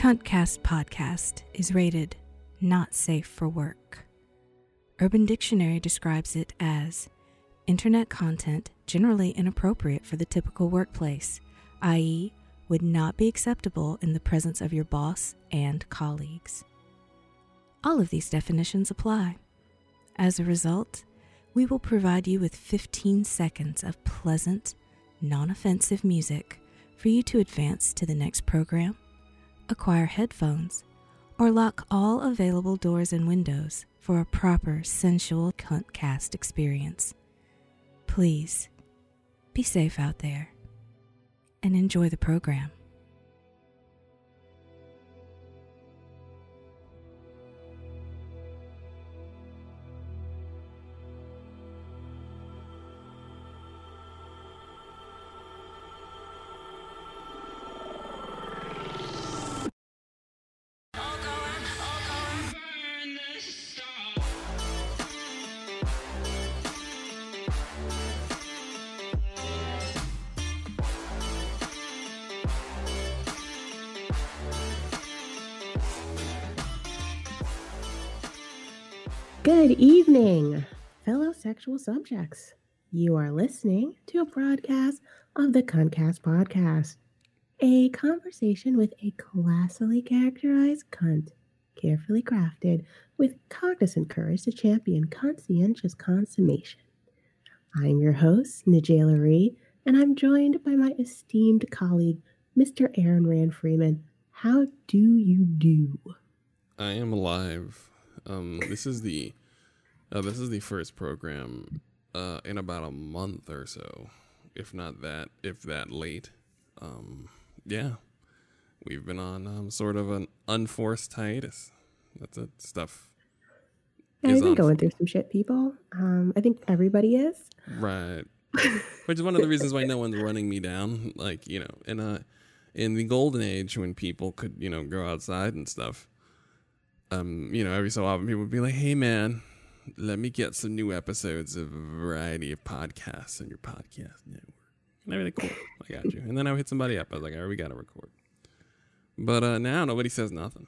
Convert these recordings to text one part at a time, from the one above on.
Cuntcast podcast is rated not safe for work. Urban Dictionary describes it as internet content generally inappropriate for the typical workplace, i.e., would not be acceptable in the presence of your boss and colleagues. All of these definitions apply. As a result, we will provide you with 15 seconds of pleasant, non offensive music for you to advance to the next program, acquire headphones, or lock all available doors and windows for a proper sensual cuntcast experience. Please be safe out there and enjoy the program. Evening, fellow sexual subjects. You are listening to a broadcast of the Cuntcast podcast, a conversation with a classily characterized cunt, carefully crafted with cognizant courage to champion conscientious consummation. I'm your host, Najela Ree, and I'm joined by my esteemed colleague, Mr. Aaron Rand Freeman. How do you do? I am alive. Um, this is the uh, this is the first program uh, in about a month or so, if not that, if that late. Um, yeah, we've been on um, sort of an unforced hiatus. That's it. Stuff. Yeah, I've been going through some shit, people. Um, I think everybody is. Right. Which is one of the reasons why no one's running me down. Like, you know, in a in the golden age when people could, you know, go outside and stuff. Um, you know, every so often people would be like, Hey man, let me get some new episodes of a variety of podcasts on your podcast network. And be Cool, I got you. And then I would hit somebody up. I was like, all right, we gotta record. But uh now nobody says nothing.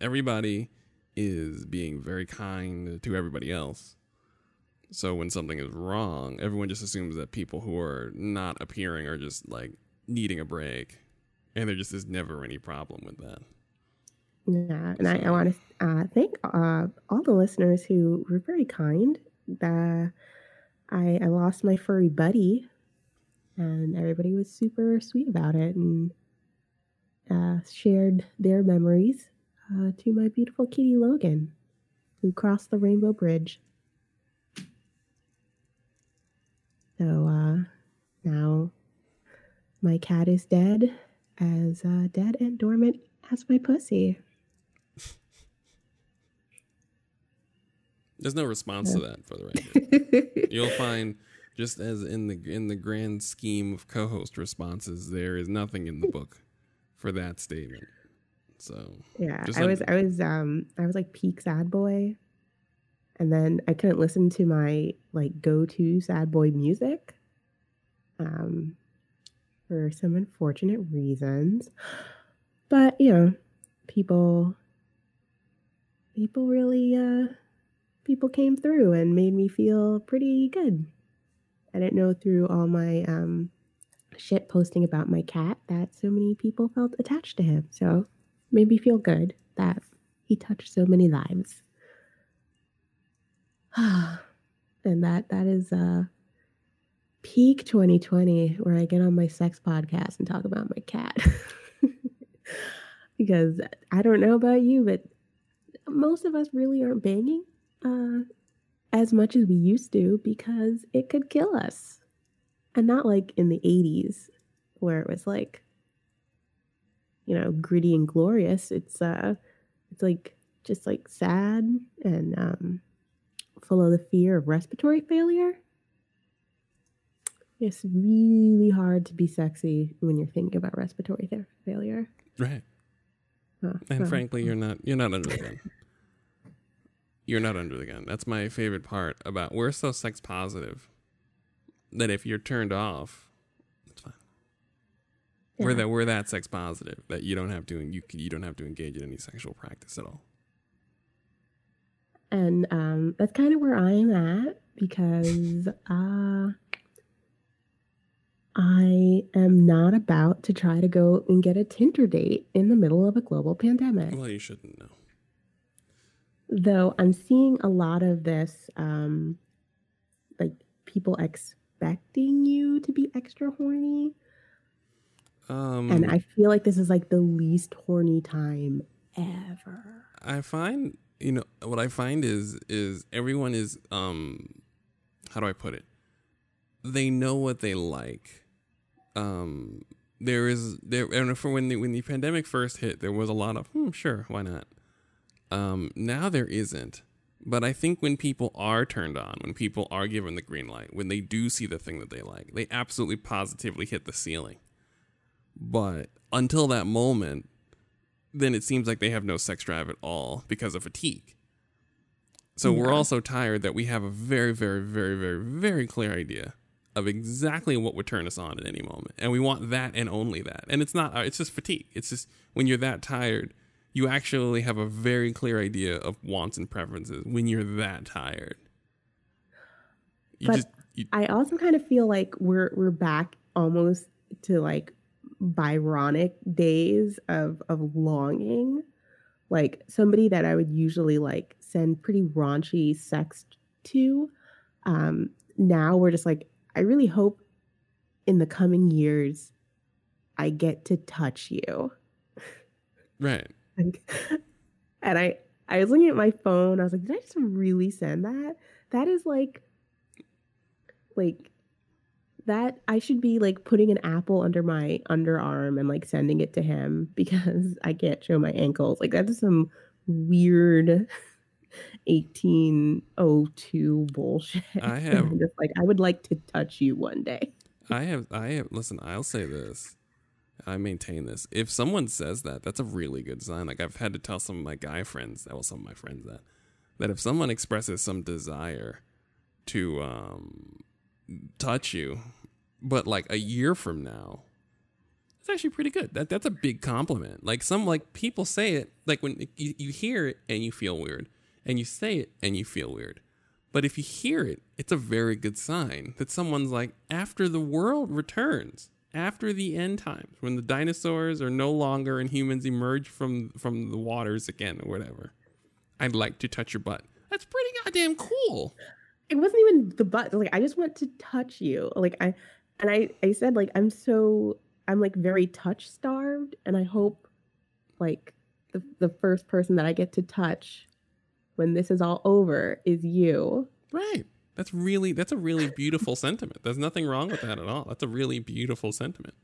Everybody is being very kind to everybody else. So when something is wrong, everyone just assumes that people who are not appearing are just like needing a break. And there just is never any problem with that. Yeah, and I, I want to uh, thank uh, all the listeners who were very kind. The, I, I lost my furry buddy, and everybody was super sweet about it and uh, shared their memories uh, to my beautiful kitty Logan, who crossed the Rainbow Bridge. So uh, now my cat is dead, as uh, dead and dormant as my pussy. There's no response to that for the record. You'll find just as in the in the grand scheme of co-host responses, there is nothing in the book for that statement. So Yeah, I like- was I was um I was like peak sad boy, and then I couldn't listen to my like go to sad boy music, um, for some unfortunate reasons. But you know, people people really uh people came through and made me feel pretty good. I didn't know through all my um shit posting about my cat that so many people felt attached to him. So made me feel good that he touched so many lives. and that that is uh peak 2020 where I get on my sex podcast and talk about my cat. because I don't know about you, but most of us really aren't banging uh as much as we used to because it could kill us. And not like in the 80s where it was like you know gritty and glorious it's uh it's like just like sad and um full of the fear of respiratory failure it's really hard to be sexy when you're thinking about respiratory fa- failure right. And frankly, you're not you're not under the gun. You're not under the gun. That's my favorite part about we're so sex positive that if you're turned off, it's fine. We're that we're that sex positive that you don't have to you you don't have to engage in any sexual practice at all. And um, that's kind of where I am at because uh, I am not about to try to go and get a Tinder date in the middle of a global pandemic. Well, you shouldn't know. Though I'm seeing a lot of this, um, like people expecting you to be extra horny. Um, and I feel like this is like the least horny time ever. I find you know what I find is is everyone is um how do I put it? They know what they like. Um there is there and for when the when the pandemic first hit, there was a lot of hmm, sure, why not? Um now there isn't. But I think when people are turned on, when people are given the green light, when they do see the thing that they like, they absolutely positively hit the ceiling. But until that moment, then it seems like they have no sex drive at all because of fatigue. So we're all so tired that we have a very, very, very, very, very clear idea of exactly what would turn us on at any moment, and we want that and only that. And it's not; uh, it's just fatigue. It's just when you're that tired, you actually have a very clear idea of wants and preferences when you're that tired. You But just you, I also kind of feel like we're we're back almost to like Byronic days of of longing. Like somebody that I would usually like send pretty raunchy sex to. Um, now we're just like, I really hope in the coming years I get to touch you. right. And I I was looking at my phone. I was like, did I just really send that? That is like like that I should be like putting an apple under my underarm and like sending it to him because I can't show my ankles. Like that is some weird 1802 bullshit. I have- just like I would like to touch you one day. I have, I have. Listen, I'll say this. I maintain this. If someone says that, that's a really good sign. Like I've had to tell some of my guy friends, well, some of my friends that, that if someone expresses some desire to um, touch you, but like a year from now, it's actually pretty good. That that's a big compliment. Like some like people say it like when you, you hear it and you feel weird, and you say it and you feel weird. But if you hear it, it's a very good sign that someone's like, after the world returns, after the end times, when the dinosaurs are no longer and humans emerge from from the waters again or whatever, I'd like to touch your butt. That's pretty goddamn cool. it wasn't even the butt like i just want to touch you like i and i i said like i'm so i'm like very touch starved and i hope like the, the first person that i get to touch when this is all over is you Right. That's really that's a really beautiful sentiment. There's nothing wrong with that at all. That's a really beautiful sentiment.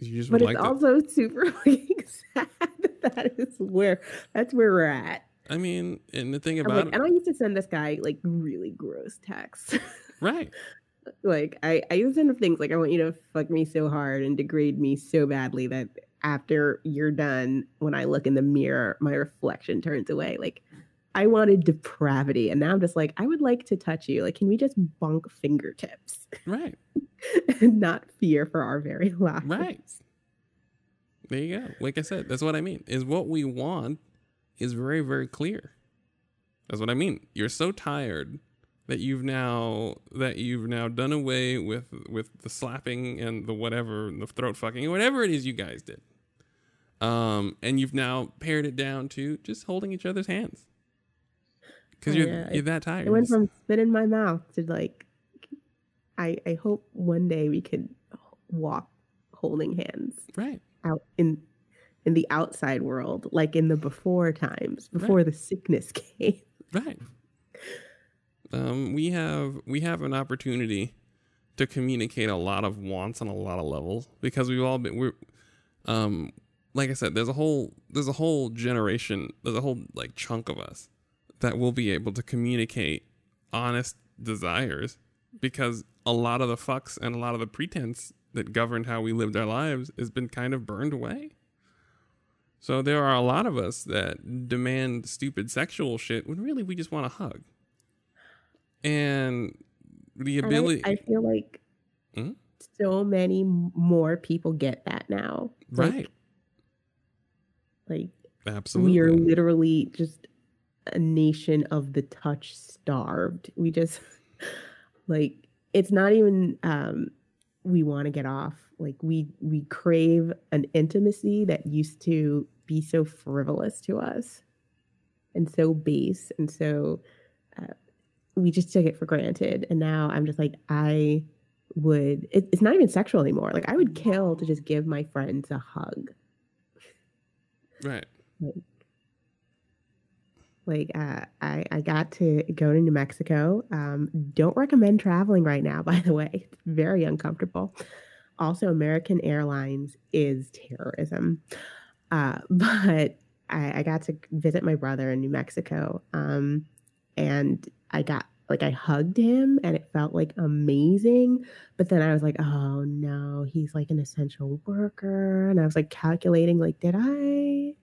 You just but it's like also super like sad that that is where that's where we're at I mean, and the thing about like, and i used to send this guy like really gross texts right, like I, I used to send him things like I want you to fuck me so hard and degrade me so badly that after you're done, when I look in the mirror, my reflection turns away. Like I wanted depravity, and now I'm just like I would like to touch you. Like, can we just bunk fingertips right, and not fear for our very lives? right. There you go. Like I said, that's what I mean. Is what we want is very, very clear. That's what I mean. You're so tired that you've now that you've now done away with with the slapping and the whatever, the throat fucking, whatever it is you guys did. Um, and you've now pared it down to just holding each other's hands because Oh, you're yeah. you're that tired. It went from spit in my mouth to like I I hope one day we could walk holding hands. right, out in in the outside world, like in the before times, before the sickness came. right. Um, we have we have an opportunity to communicate a lot of wants on a lot of levels because we've all been we're um like I said, there's a whole there's a whole generation, there's a whole like chunk of us that we'll be able to communicate honest desires because a lot of the fucks and a lot of the pretense that governed how we lived our lives has been kind of burned away. So there are a lot of us that demand stupid sexual shit when really we just want a hug. And the And I- ability I, feel like Mhm. so many more people get that now. Like, right. Like absolutely. We are literally just a nation of the touch starved. We just like it's not even um we want to get off. Like we we crave an intimacy that used to be so frivolous to us and so base and so uh, we just took it for granted and now i'm just like i would it, it's not even sexual anymore like i would kill to just give my friends a hug right like, like uh, I, I got to go to New Mexico. Um, don't recommend traveling right now, by the way. It's very uncomfortable. Also, American Airlines is terrorism. Uh, but I, I, got to visit my brother in New Mexico. Um, and I got like I hugged him and it felt like amazing. But then I was like, oh no, he's like an essential worker. And I was like calculating, like, did I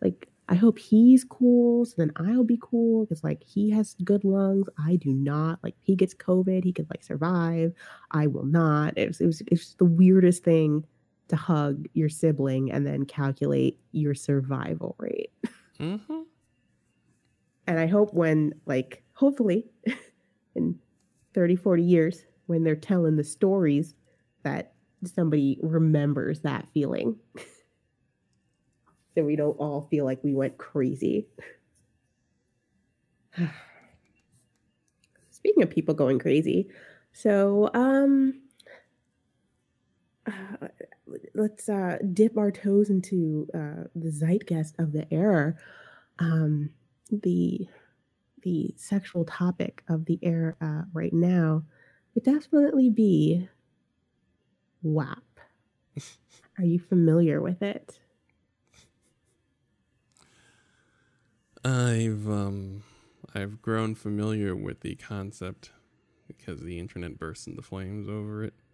like I hope he's cool, so then I'll be cool because like he has good lungs. I do not. Like he gets COVID, he could like survive. I will not. It was it was, it was the weirdest thing to hug your sibling and then calculate your survival rate. Mm-hmm. And I hope when like hopefully in 30, 40 years, when they're telling the stories, that somebody remembers that feeling. so we don't all feel like we went crazy. Speaking of people going crazy, so um uh, let's uh dip our toes into uh the zeitgeist of the era. Um the the sexual topic of the era uh, right now would definitely be WAP. Are you familiar with it? I've um I've grown familiar with the concept because the internet burst into flames over it.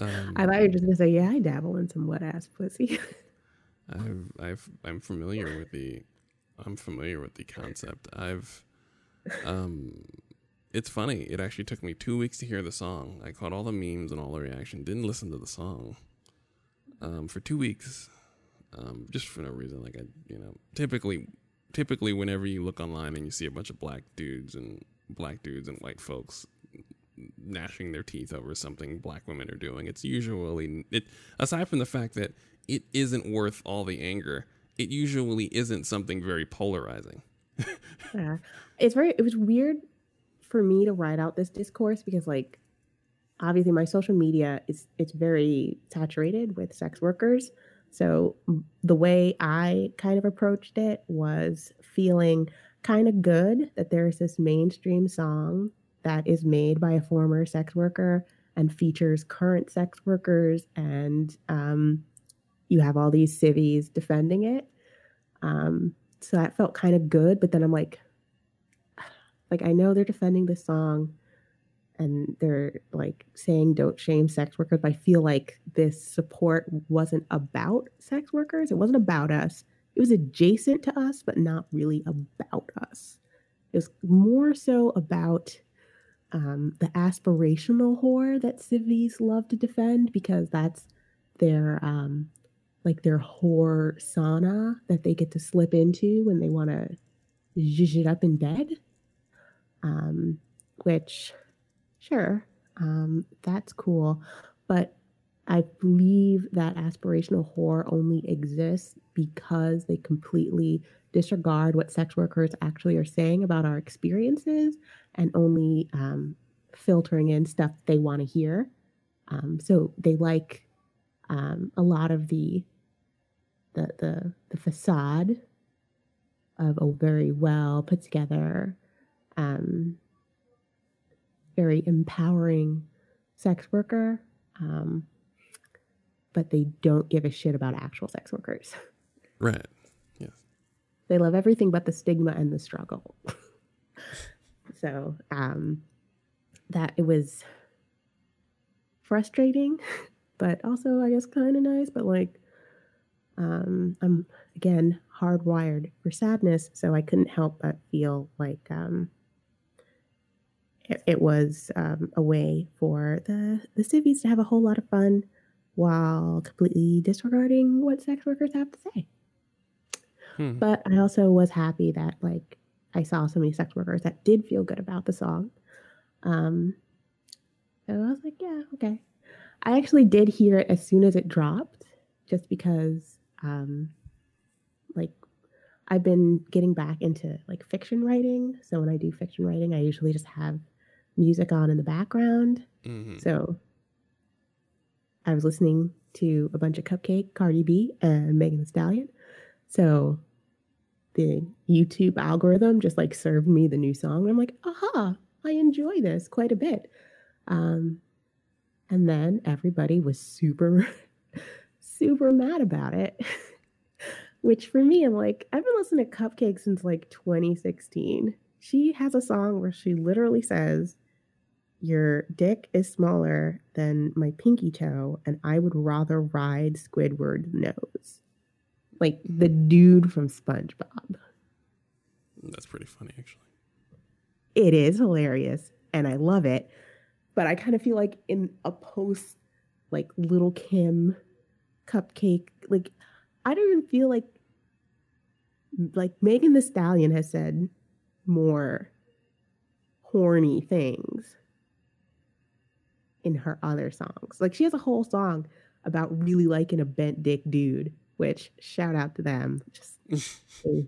Um, I thought you were just gonna say, yeah, I dabble in some wet ass pussy. I've I've I'm familiar with the I'm familiar with the concept. I've um it's funny. It actually took me two weeks to hear the song. I caught all the memes and all the reaction. Didn't listen to the song um, for two weeks, um, just for no reason. Like I, you know, typically typically whenever you look online and you see a bunch of black dudes and black dudes and white folks gnashing their teeth over something black women are doing, it's usually it aside from the fact that it isn't worth all the anger, it usually isn't something very polarizing. yeah. It's very it was weird for me to write out this discourse because like obviously my social media is it's very saturated with sex workers so the way I kind of approached it was feeling kind of good that there's this mainstream song that is made by a former sex worker and features current sex workers and um, you have all these civvies defending it. Um, so that felt kind of good but then i'm like like i know they're defending this song and they're like saying don't shame sex workers. But i feel like this support wasn't about sex workers. It wasn't about us. It was adjacent to us but not really about us. It was more so about um, the aspirational whore that civvies love to defend because that's their um, like their whore sauna that they get to slip into when they want to zhuzh it up in bed. Um, which Sure, um, that's cool. But I believe that aspirational whore only exists because they completely disregard what sex workers actually are saying about our experiences and only um, filtering in stuff they want to hear. Um, so they like um, a lot of the, the the the facade of a very well put together um, very empowering sex worker, um, but they don't give a shit about actual sex workers. Right. Yeah. They love everything but the stigma and the struggle. so um, that it was frustrating, but also I guess kind of nice. But like, um, I'm again hardwired for sadness, so I couldn't help but feel like um, it, it was um, a way for the the civvies to have a whole lot of fun while completely disregarding what sex workers have to say. Hmm. But I also was happy that like I saw so many sex workers that did feel good about the song. Um, and I was like, yeah, okay. I actually did hear it as soon as it dropped, just because, um, like, I've been getting back into like fiction writing. So when I do fiction writing, I usually just have music on in the background. Mm-hmm. So I was listening to a bunch of Cupcakke, Cardi B, and Megan Thee Stallion. So the YouTube algorithm just like served me the new song. And I'm like, aha, I enjoy this quite a bit. Um, and then everybody was super, super mad about it. Which for me, I'm like, I've been listening to Cupcakke since like 2016. She has a song where she literally says, Your dick is smaller than my pinky toe, and I would rather ride Squidward's nose. Like mm-hmm. the dude from SpongeBob. That's pretty funny, actually. It is hilarious, and I love it but I kind of feel like in a post like Lil' Kim Cupcakke, like I don't even feel like like Megan Thee Stallion has said more horny things in her other songs. Like she has a whole song about really liking a bent dick dude, which shout out to them. Just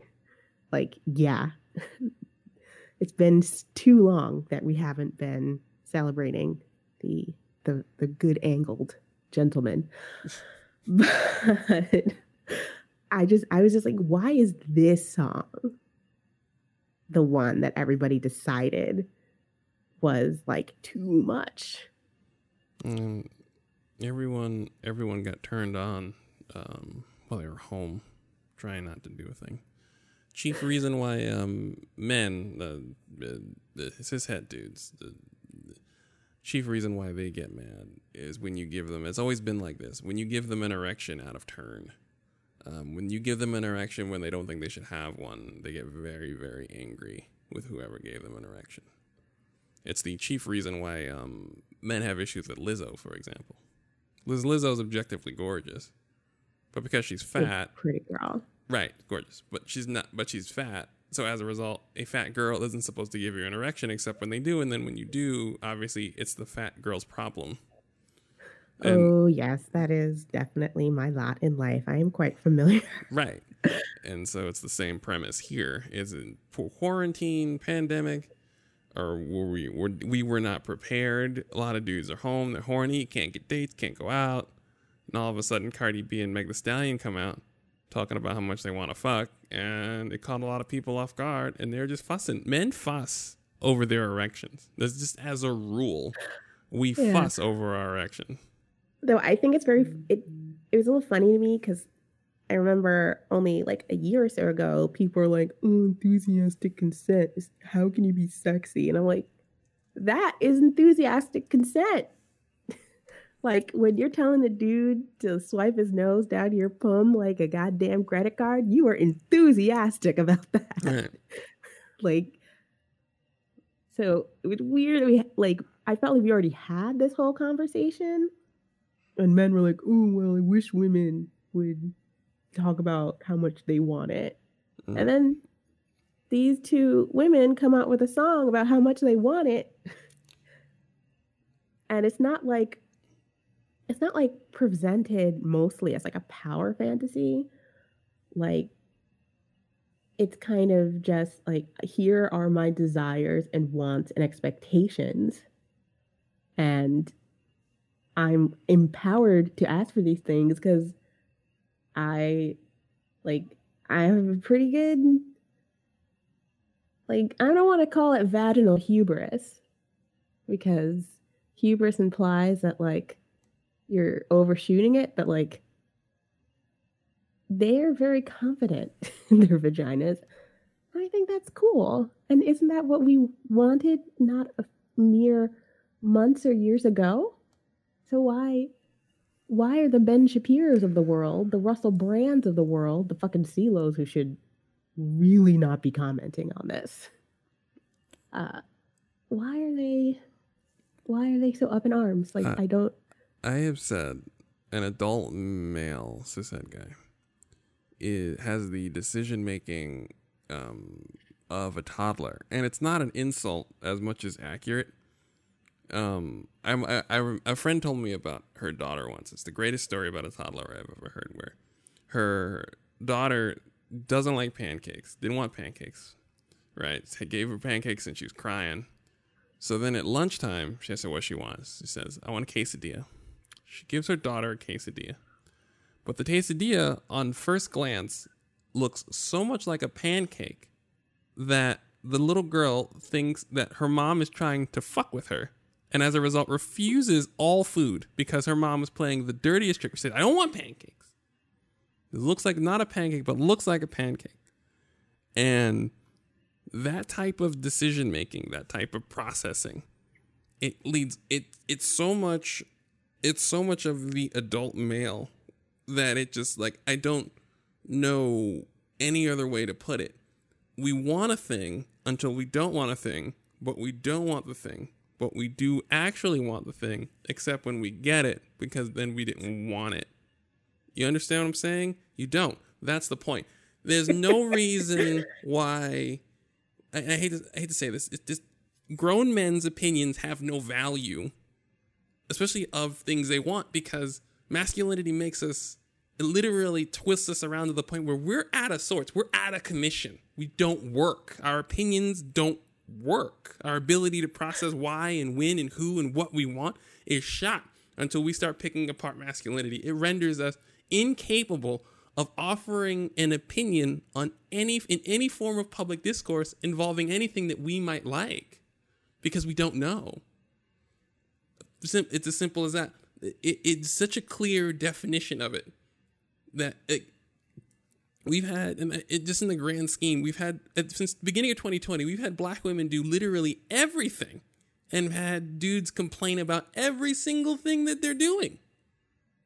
like yeah. it's been too long that we haven't been celebrating the the the good angled gentleman. But I just I was just like, why is this song the one that everybody decided was like too much? Mm, everyone everyone got turned on um, while they were home, trying not to do a thing. Chief reason why um, men, uh, the cishet dudes, the chief reason why they get mad is when you give them. It's always been like this. When you give them an erection out of turn, um, when you give them an erection when they don't think they should have one, they get very, very angry with whoever gave them an erection. It's the chief reason why um, men have issues with Lizzo, for example. Liz Lizzo's objectively gorgeous, but because she's fat, pretty girl, right? Gorgeous, but she's not. But she's fat. So as a result, a fat girl isn't supposed to give you an erection except when they do, and then when you do, obviously it's the fat girl's problem. And, oh yes, that is definitely my lot in life. I am quite familiar. right, and so it's the same premise here. Is it quarantine, pandemic, or were we were we were not prepared? A lot of dudes are home, they're horny, can't get dates, can't go out, and all of a sudden Cardi B and Meg Thee Stallion come out talking about how much they want to fuck, and it caught a lot of people off guard, and they're just fussing. Men fuss over their erections. That's just as a rule, we yeah. fuss over our erection. Though I think it's very it. It was a little funny to me because I remember only like a year or so ago, people were like, "Oh, enthusiastic consent. How can you be sexy?" And I'm like, "That is enthusiastic consent." Like when you're telling a dude to swipe his nose down your pum like a goddamn credit card, you are enthusiastic about that. Right. like, so it was weird. We like I felt like we already had this whole conversation, and men were like, "Oh well, I wish women would talk about how much they want it," mm. and then these two women come out with a song about how much they want it, and it's not like it's not like presented mostly as like a power fantasy. Like it's kind of just like here are my desires and wants and expectations. And I'm empowered to ask for these things because I like I have a pretty good like I don't want to call it vaginal hubris because hubris implies that like you're overshooting it, but like they're very confident in their vaginas. I think that's cool. And isn't that what we wanted not a mere months or years ago? So why why are the Ben Shapiro's of the world, the Russell Brands of the world, the fucking CeeLos who should really not be commenting on this? Uh why are they why are they so up in arms? Like Uh, I don't I have said an adult male cishet guy it has the decision making um, of a toddler, and it's not an insult as much as accurate. Um, I'm, I, I, a friend told me about her daughter once. It's the greatest story about a toddler I've ever heard. Where her daughter doesn't like pancakes, didn't want pancakes, right? Gave her pancakes and she was crying. So then at lunchtime, she asked her what she wants. She says, "I want a quesadilla." She gives her daughter a quesadilla. But the quesadilla, on first glance, looks so much like a pancake that the little girl thinks that her mom is trying to fuck with her. And as a result, refuses all food because her mom is playing the dirtiest trick. She said, I don't want pancakes. It looks like not a pancake, but looks like a pancake. And that type of decision making, that type of processing, it leads it it's so much it's so much of the adult male that it just like I don't know any other way to put it. We want a thing until we don't want a thing, but we don't want the thing, but we do actually want the thing, except when we get it because then we didn't want it. You understand what I'm saying? You don't. That's the point. There's no reason why. I, I hate to I hate to say this. It's just grown men's opinions have no value, especially of things they want, because masculinity makes us it literally twists us around to the point where we're out of sorts. We're out of commission. We don't work. Our opinions don't work. Our ability to process why and when and who and what we want is shot until we start picking apart masculinity. It renders us incapable of offering an opinion on any in any form of public discourse involving anything that we might like because we don't know. It's as simple as that. It, it's such a clear definition of it that it, we've had, and it, just in the grand scheme, we've had since the beginning of 2020, we've had black women do literally everything, and had dudes complain about every single thing that they're doing.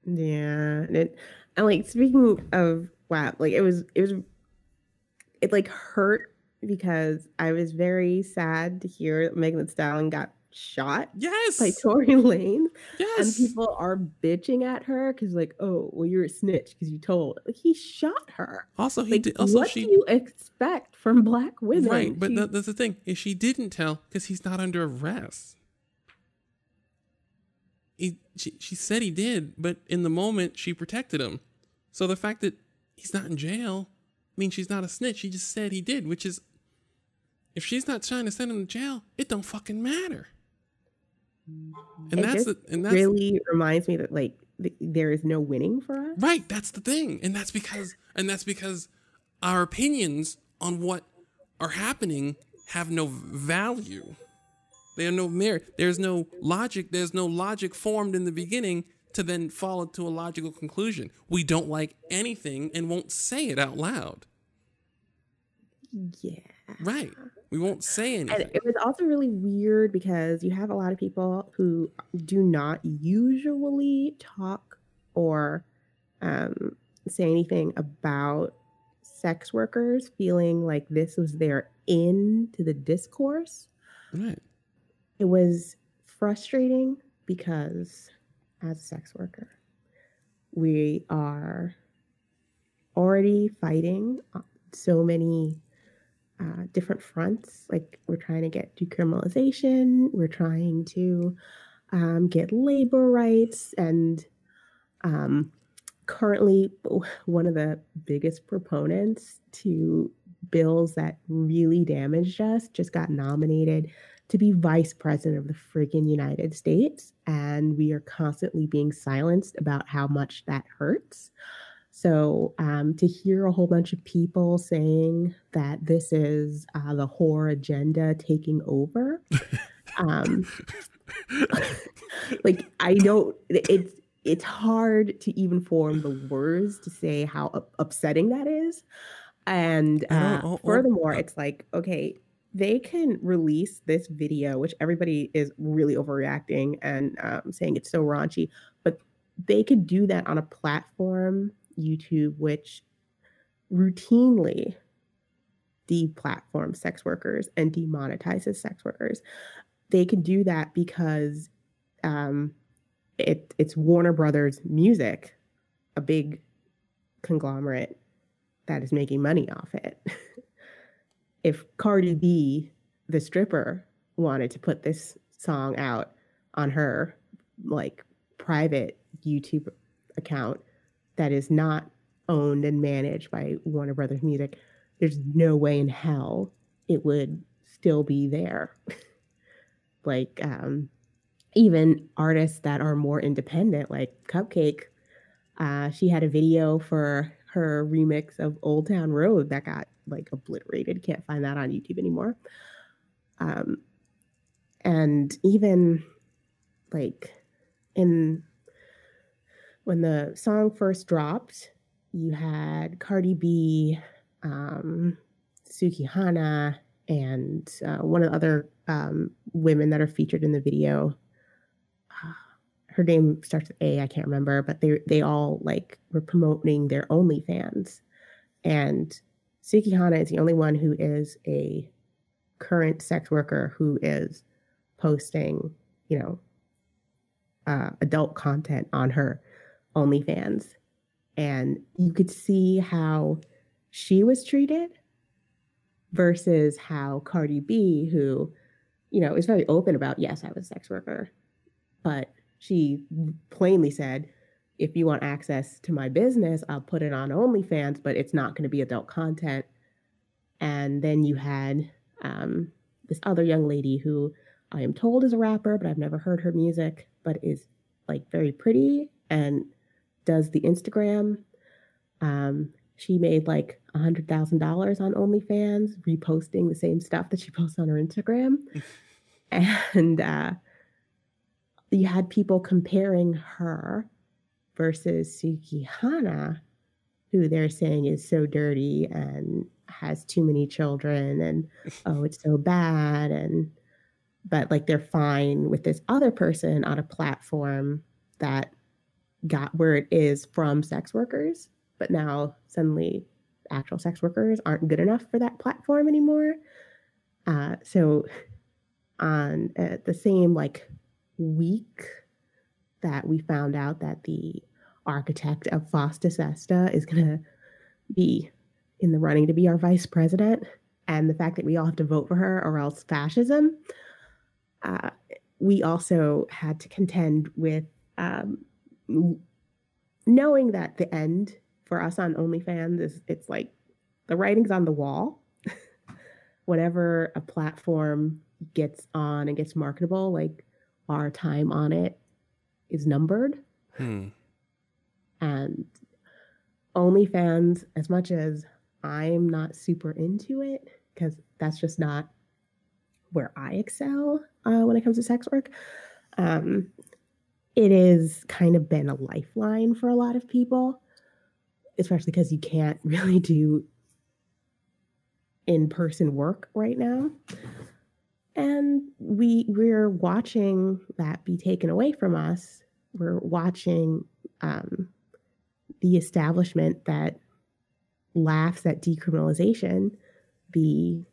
Yeah, and it, and like speaking of wow, like it was it was it like hurt because I was very sad to hear that Megan Thee Stallion got shot Yes. by Tory Lanez, and people are bitching at her because like, oh, well, you're a snitch because you told. Like he shot her. also, he Like, did. Also, what she. do you expect from black women? Right, but She- that, that's the thing. Is she didn't tell because he's not under arrest. He, she, she said he did, but in the moment she protected him. So the fact that he's not in jail means she's not a snitch. She just said he did, which is, if she's not trying to send him to jail, it don't fucking matter. And It that's just the, and that's really reminds me that like th- there is no winning for us. Right, that's the thing. And that's because and that's because our opinions on what are happening have no value. They have no merit. There's no logic. There's no logic formed in the beginning to then follow to a logical conclusion. We don't like anything and won't say it out loud. Yeah. Right. We won't say And anything. it was also really weird because you have a lot of people who do not usually talk or um, say anything about sex workers feeling like this was their in to the discourse. Right. It was frustrating because as a sex worker, we are already fighting so many uh, different fronts. Like we're trying to get decriminalization, we're trying to um, get labor rights, and um, currently one of the biggest proponents to bills that really damaged us just got nominated to be vice president of the freaking United States. And we are constantly being silenced about how much that hurts. So um, to hear a whole bunch of people saying that this is uh, the whore agenda taking over, um, like I don't, it's it's hard to even form the words to say how up- upsetting that is. And uh, oh, oh, furthermore, uh, it's like okay, they can release this video, which everybody is really overreacting and um, saying it's so raunchy, but they could do that on a platform, YouTube, which routinely deplatforms sex workers and demonetizes sex workers. they can do that because um, it it's Warner Brothers Music, a big conglomerate that is making money off it. if Cardi B, the stripper, wanted to put this song out on her like private YouTube account that is not owned and managed by Warner Brothers Music, there's no way in hell it would still be there. like um even artists that are more independent like Cupcakke uh she had a video for her remix of Old Town Road that got like obliterated. Can't find that on YouTube anymore. Um, and even like in when the song first dropped, you had Cardi B, um, Sukihana, and uh, one of the other um, women that are featured in the video her name starts with A, I can't remember, but they they all like were promoting their OnlyFans. And Sukihana is the only one who is a current sex worker who is posting, you know, uh, adult content on her OnlyFans. And you could see how she was treated versus how Cardi B, who, you know, is very open about, yes, I was a sex worker, but she plainly said, if you want access to my business, I'll put it on OnlyFans, but it's not going to be adult content. And then you had um, this other young lady who I am told is a rapper, but I've never heard her music, but is like very pretty and does the Instagram. Um, she made like a hundred thousand dollars on OnlyFans, reposting the same stuff that she posts on her Instagram. and uh, you had people comparing her versus Suki Sukihana, who they're saying is so dirty and has too many children and oh it's so bad and but like they're fine with this other person on a platform that got where it is from sex workers but now suddenly actual sex workers aren't good enough for that platform anymore. Uh, so on uh, the same like week that we found out that the architect of FOSTA SESTA is going to be in the running to be our vice president, and the fact that we all have to vote for her or else fascism, uh, we also had to contend with um, knowing that the end for us on OnlyFans is it's like the writing's on the wall. Whenever a platform gets on and gets marketable, like our time on it is numbered. Hmm. And OnlyFans, as much as I'm not super into it, because that's just not where I excel uh, when it comes to sex work, um, it is kind of been a lifeline for a lot of people, especially because you can't really do in person work right now. And we we're watching that be taken away from us. We're watching um, the establishment that laughs at decriminalization be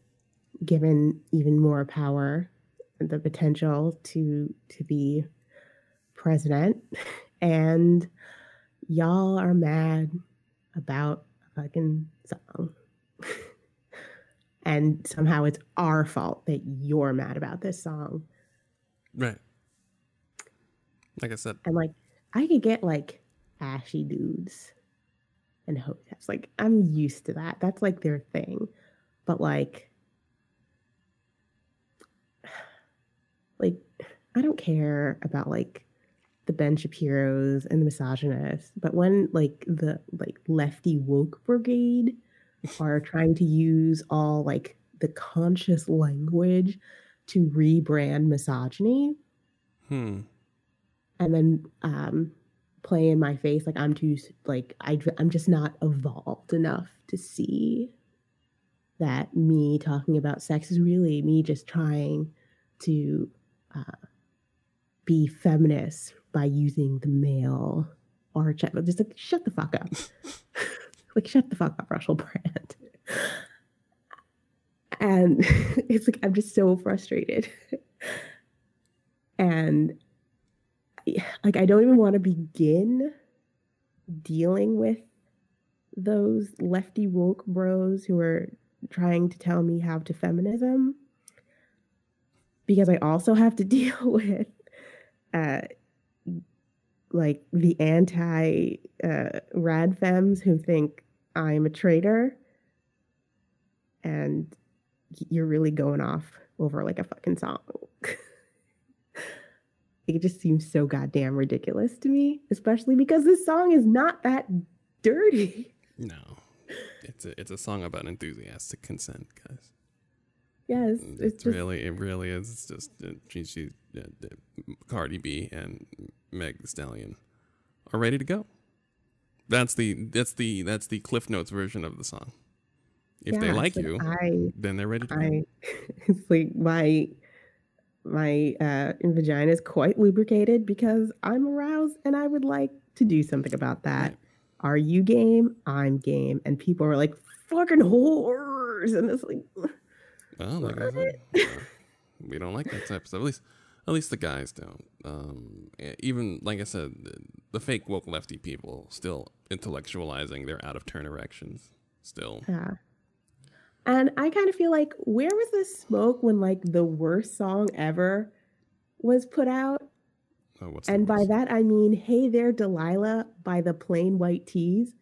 given even more power the potential to to be president and y'all are mad about a fucking song and somehow it's our fault that you're mad about this song. Right. Like I said. And like I could get like ashy dudes and hoteps. Like I'm used to that. That's like their thing. But like like I don't care about like the Ben Shapiro's and the misogynists, but when like the like lefty woke brigade are trying to use all like the conscious language to rebrand misogyny. Hmm. And then um, play in my face like I'm too like I I'm just not evolved enough to see that me talking about sex is really me just trying to uh, be feminist by using the male arch. Just like shut the fuck up. like, shut the fuck up, Russell Brand. And it's like, I'm just so frustrated. And like, I don't even want to begin dealing with those lefty woke bros who are trying to tell me how to feminism because I also have to deal with uh, like the anti uh, rad femmes who think I'm a traitor and you're really going off over like a fucking song. it just seems so goddamn ridiculous to me, especially because this song is not that dirty. No. It's a it's a song about enthusiastic consent, guys. Yes, it's, it's just, really it really is. It's just uh, she, she uh, Cardi B and Meg Thee Stallion are ready to go. That's the that's the that's the Cliff Notes version of the song. If yeah, they like so you, I, then they're ready to I, go. It's like my my uh, vagina is quite lubricated because I'm aroused and I would like to do something about that. Right. Are you game? I'm game. And people are like, fucking whores. And it's like, well, like uh, we don't like that type of stuff. At least, at least the guys don't. Um, even like I said, the, the fake woke lefty people still intellectualizing their out of turn erections. Still, yeah. And I kind of feel like where was the smoke when like the worst song ever was put out? Oh, and by that I mean Hey There Delilah by the Plain White T's.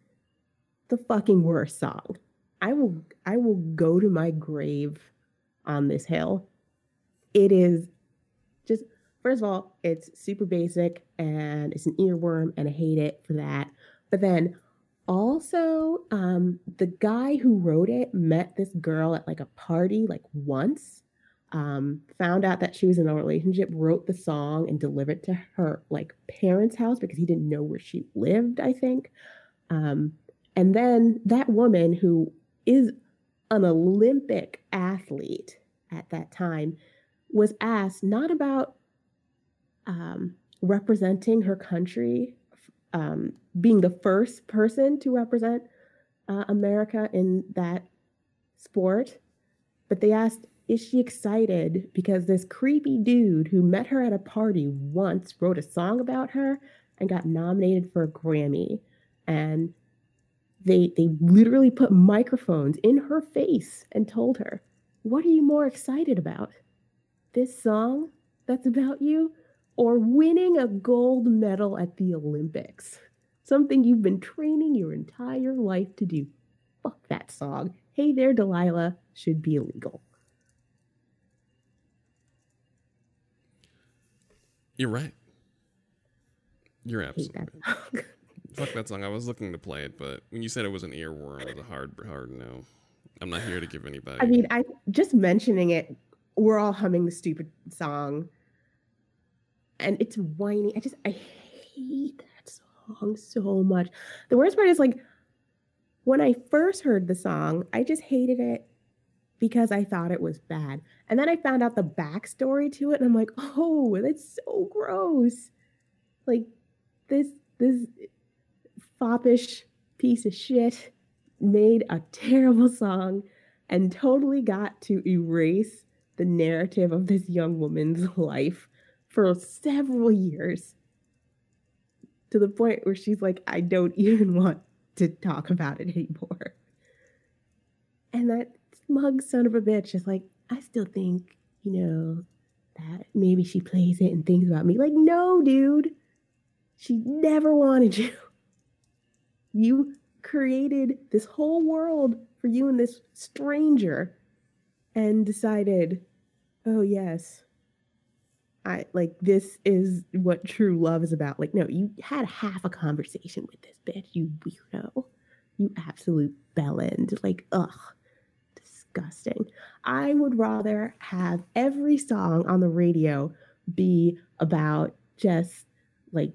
The fucking worst song. I will I will go to my grave on this hill. It is just first of all, it's super basic and it's an earworm and I hate it for that. But then also um, the guy who wrote it met this girl at like a party like once um, found out that she was in a relationship wrote the song and delivered to her like parents house because he didn't know where she lived i think um, and then that woman who is an olympic athlete at that time was asked not about um, representing her country um, being the first person to represent uh, America in that sport. But they asked, is she excited because this creepy dude who met her at a party once wrote a song about her and got nominated for a Grammy? And they they literally put microphones in her face and told her, "What are you more excited about? This song that's about you or winning a gold medal at the Olympics?" something you've been training your entire life to do. Fuck that song. Hey there, Delilah should be illegal. You're right. You're absolutely right. Fuck that song. I was looking to play it, but when you said it was an earworm, it was a hard, hard no. I'm not here to give anybody. I mean, I just mentioning it, we're all humming the stupid song, and it's whiny. I just I hate that song so much. The worst part is like when I first heard the song, I just hated it because I thought it was bad. And then I found out the backstory to it, and I'm like, oh, that's so gross. Like this this foppish piece of shit made a terrible song and totally got to erase the narrative of this young woman's life for several years to the point where she's like, I don't even want to talk about it anymore. And that smug son of a bitch is like, I still think, you know, that maybe she plays it and thinks about me. Like, no, dude. She never wanted you. You created this whole world for you and this stranger and decided, oh, yes, I like this is what true love is about. Like, no, you had half a conversation with this bitch, you weirdo. You absolute bellend. Like, ugh, disgusting. I would rather have every song on the radio be about just like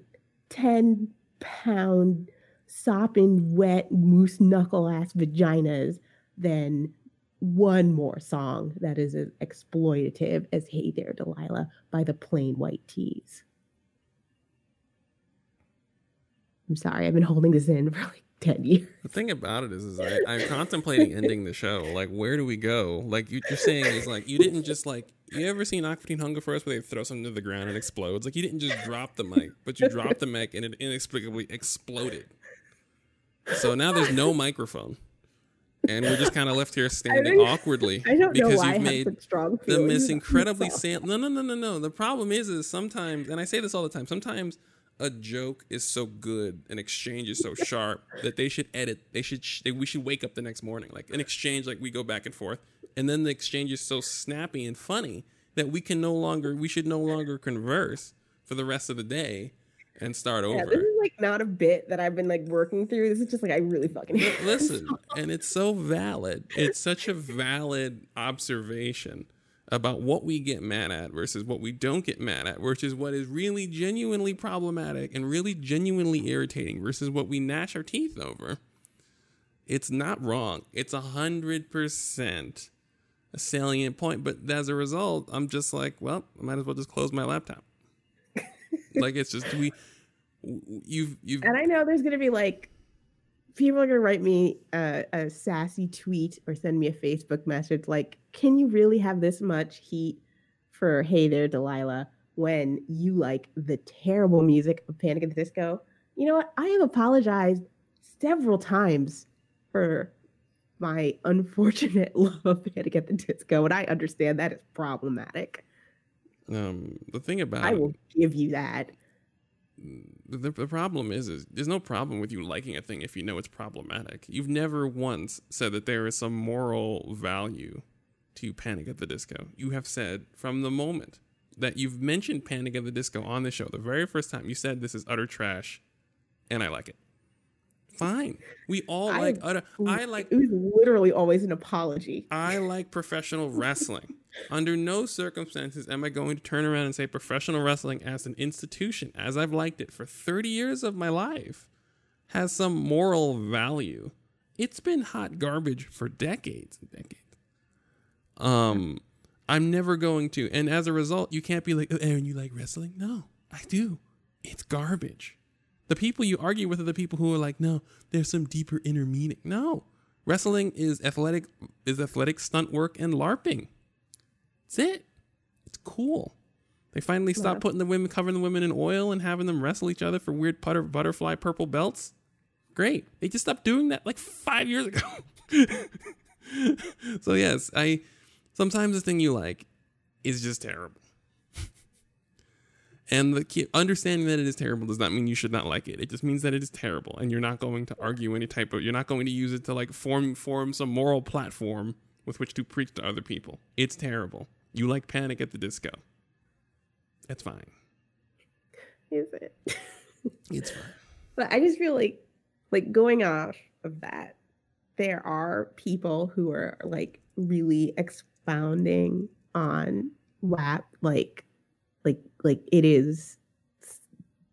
10 pound sopping wet moose knuckle ass vaginas than one more song that is as exploitative as Hey There Delilah by the Plain White T's. I'm sorry, I've been holding this in for like 10 years. The thing about it is, is I, I'm contemplating ending the show. Like, where do we go? Like, you, are saying is like, you didn't just like, you ever seen Aqua Teen Hunger Force where they throw something to the ground and explodes? Like you didn't just drop the mic, but you dropped the mic and it inexplicably exploded. So now there's no microphone. And we're just kind of left here standing awkwardly I don't know because why you've made strong the feelings miss incredibly this no no no no no. The problem is is sometimes and i say this all the time sometimes a joke is so good an exchange is so sharp that they should edit they should sh- they, we should wake up the next morning. Like an exchange like we go back and forth and then the exchange is so snappy and funny that we can no longer we should no longer converse for the rest of the day and start Yeah, over. this like not a bit that I've been like working through. This is just like I really fucking Listen, and it's so valid. It's such a valid observation about what we get mad at versus what we don't get mad at, which is what is really genuinely problematic and really genuinely irritating versus what we gnash our teeth over. It's not wrong. It's a hundred percent a salient point, but as a result, I'm just like, well, I might as well just close my laptop. like it's just we, you've you've And I know there's gonna be like people are gonna write me a, a sassy tweet or send me a Facebook message like, "Can you really have this much heat for Hey There, Delilah?" When you like the terrible music of Panic at the Disco, you know what? I have apologized several times for my unfortunate love of Panic at the Disco, and I understand that is problematic. um the thing about I will give you that. The, the problem is, is there's no problem with you liking a thing if you know it's problematic. You've never once said that there is some moral value to Panic at the Disco. You have said from the moment that you've mentioned Panic at the Disco on the show, the very first time you said this is utter trash, and I like it. Fine, we all I- like utter. I like It was literally always an apology. I like professional wrestling. Under no circumstances am I going to turn around and say professional wrestling as an institution, as I've liked it for 30 years of my life, has some moral value. It's been hot garbage for decades and decades. Um, I'm never going to, and as a result, you can't be like, oh, Aaron, you like wrestling? No, I do. It's garbage. The people you argue with are the people who are like, no, there's some deeper inner meaning. No, wrestling is athletic, is athletic stunt work and LARPing. That's it. It's cool. They finally stopped Yeah. putting the women, covering the women in oil and having them wrestle each other for weird putter, butterfly purple belts. Great. They just stopped doing that like five years ago. so yes, I sometimes the thing you like is just terrible. And the key, understanding that it is terrible does not mean you should not like it. It just means that it is terrible, and you're not going to argue any type of. You're not going to use it to like form form some moral platform with which to preach to other people. It's terrible. You like Panic at the Disco. That's fine. Is it? It's fine. But I just feel like, like going off of that, there are people who are like really expounding on WAP, like, like, like it is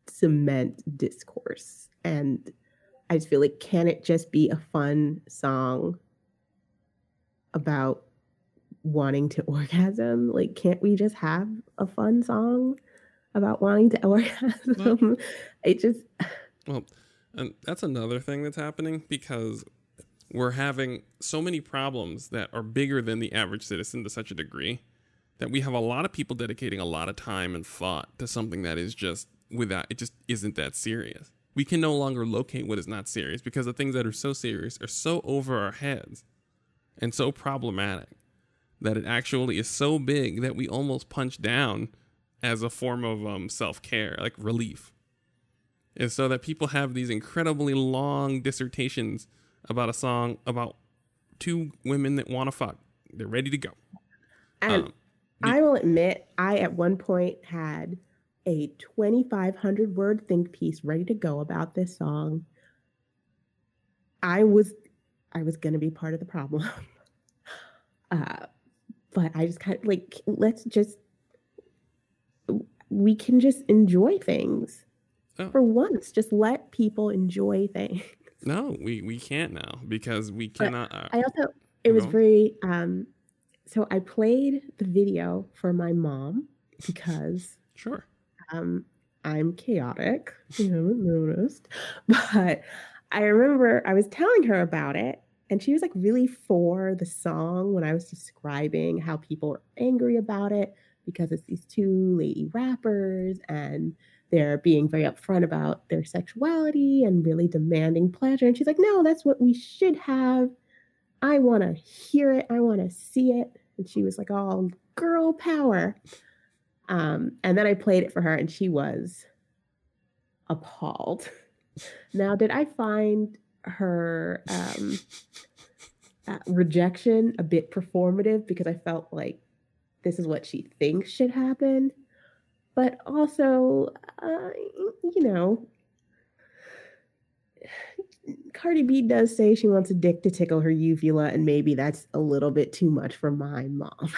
cement discourse, and I just feel like, can it just be a fun song about wanting to orgasm? Like, can't we just have a fun song about wanting to orgasm? it just Well, and that's another thing that's happening because we're having so many problems that are bigger than the average citizen to such a degree that we have a lot of people dedicating a lot of time and thought to something that is just without it just isn't that serious. We can no longer locate what is not serious because the things that are so serious are so over our heads and so problematic that it actually is so big that we almost punch down as a form of um, self-care, like relief And so that people have these incredibly long dissertations about a song about two women that want to fuck. They're ready to go. And Um, I will admit, I at one point had a 2,500 word think piece ready to go about this song. I was, I was going to be part of the problem. uh, but I just kind of like, let's just, we can just enjoy things Oh. for once. Just let people enjoy things. No, we, we can't now because we cannot. Uh, I also it was very um so I played the video for my mom because sure. um I'm chaotic. You haven't noticed. But I remember I was telling her about it and she was like really for the song when I was describing how people were angry about it because it's these two lady rappers and they're being very upfront about their sexuality and really demanding pleasure. And she's like, no, that's what we should have. I want to hear it. I want to see it. And she was like, oh, girl power. Um, and then I played it for her and she was appalled. now, did I find her um, uh, rejection a bit performative because I felt like this is what she thinks should happen? But also, uh, you know, Cardi B does say she wants a dick to tickle her uvula, and maybe that's a little bit too much for my mom.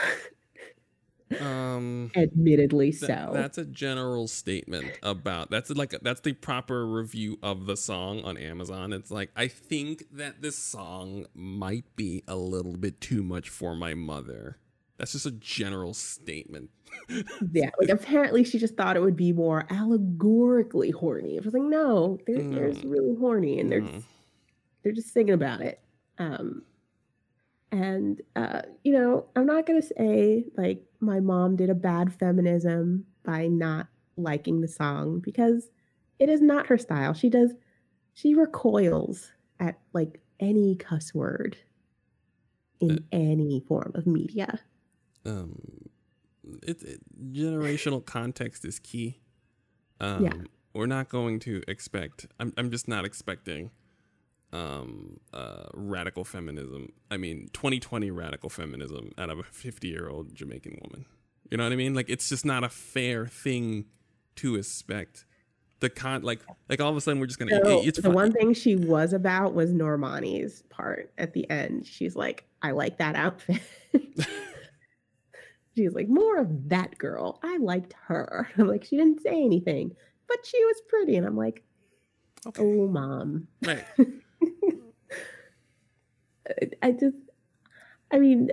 Um, admittedly th- so. That's a general statement about that's like that's the proper review of the song on Amazon. It's like I think that this song might be a little bit too much for my mother. That's just a general statement. yeah, like apparently she just thought it would be more allegorically horny. It was like, no, they're, Mm. they're really horny and they're Mm. Just, they're just thinking about it. Um, and uh, you know, I'm not gonna say like my mom did a bad feminism by not liking the song because it is not her style. She does she recoils at like any cuss word in Uh, any form of media. um it, it generational context is key um Yeah. we're not going to expect i'm, I'm just not expecting um uh radical feminism i mean 2020 radical feminism out of a 50 year old jamaican woman you know what i mean like it's just not a fair thing to expect the con like like all of a sudden we're just gonna So it's the fine. one thing she was about was Normani's part at the end. She's like, I like that outfit. She's like, more of that girl. I liked her. I'm like, she didn't say anything, but she was pretty. And I'm like, okay oh, mom. right I- just, I mean,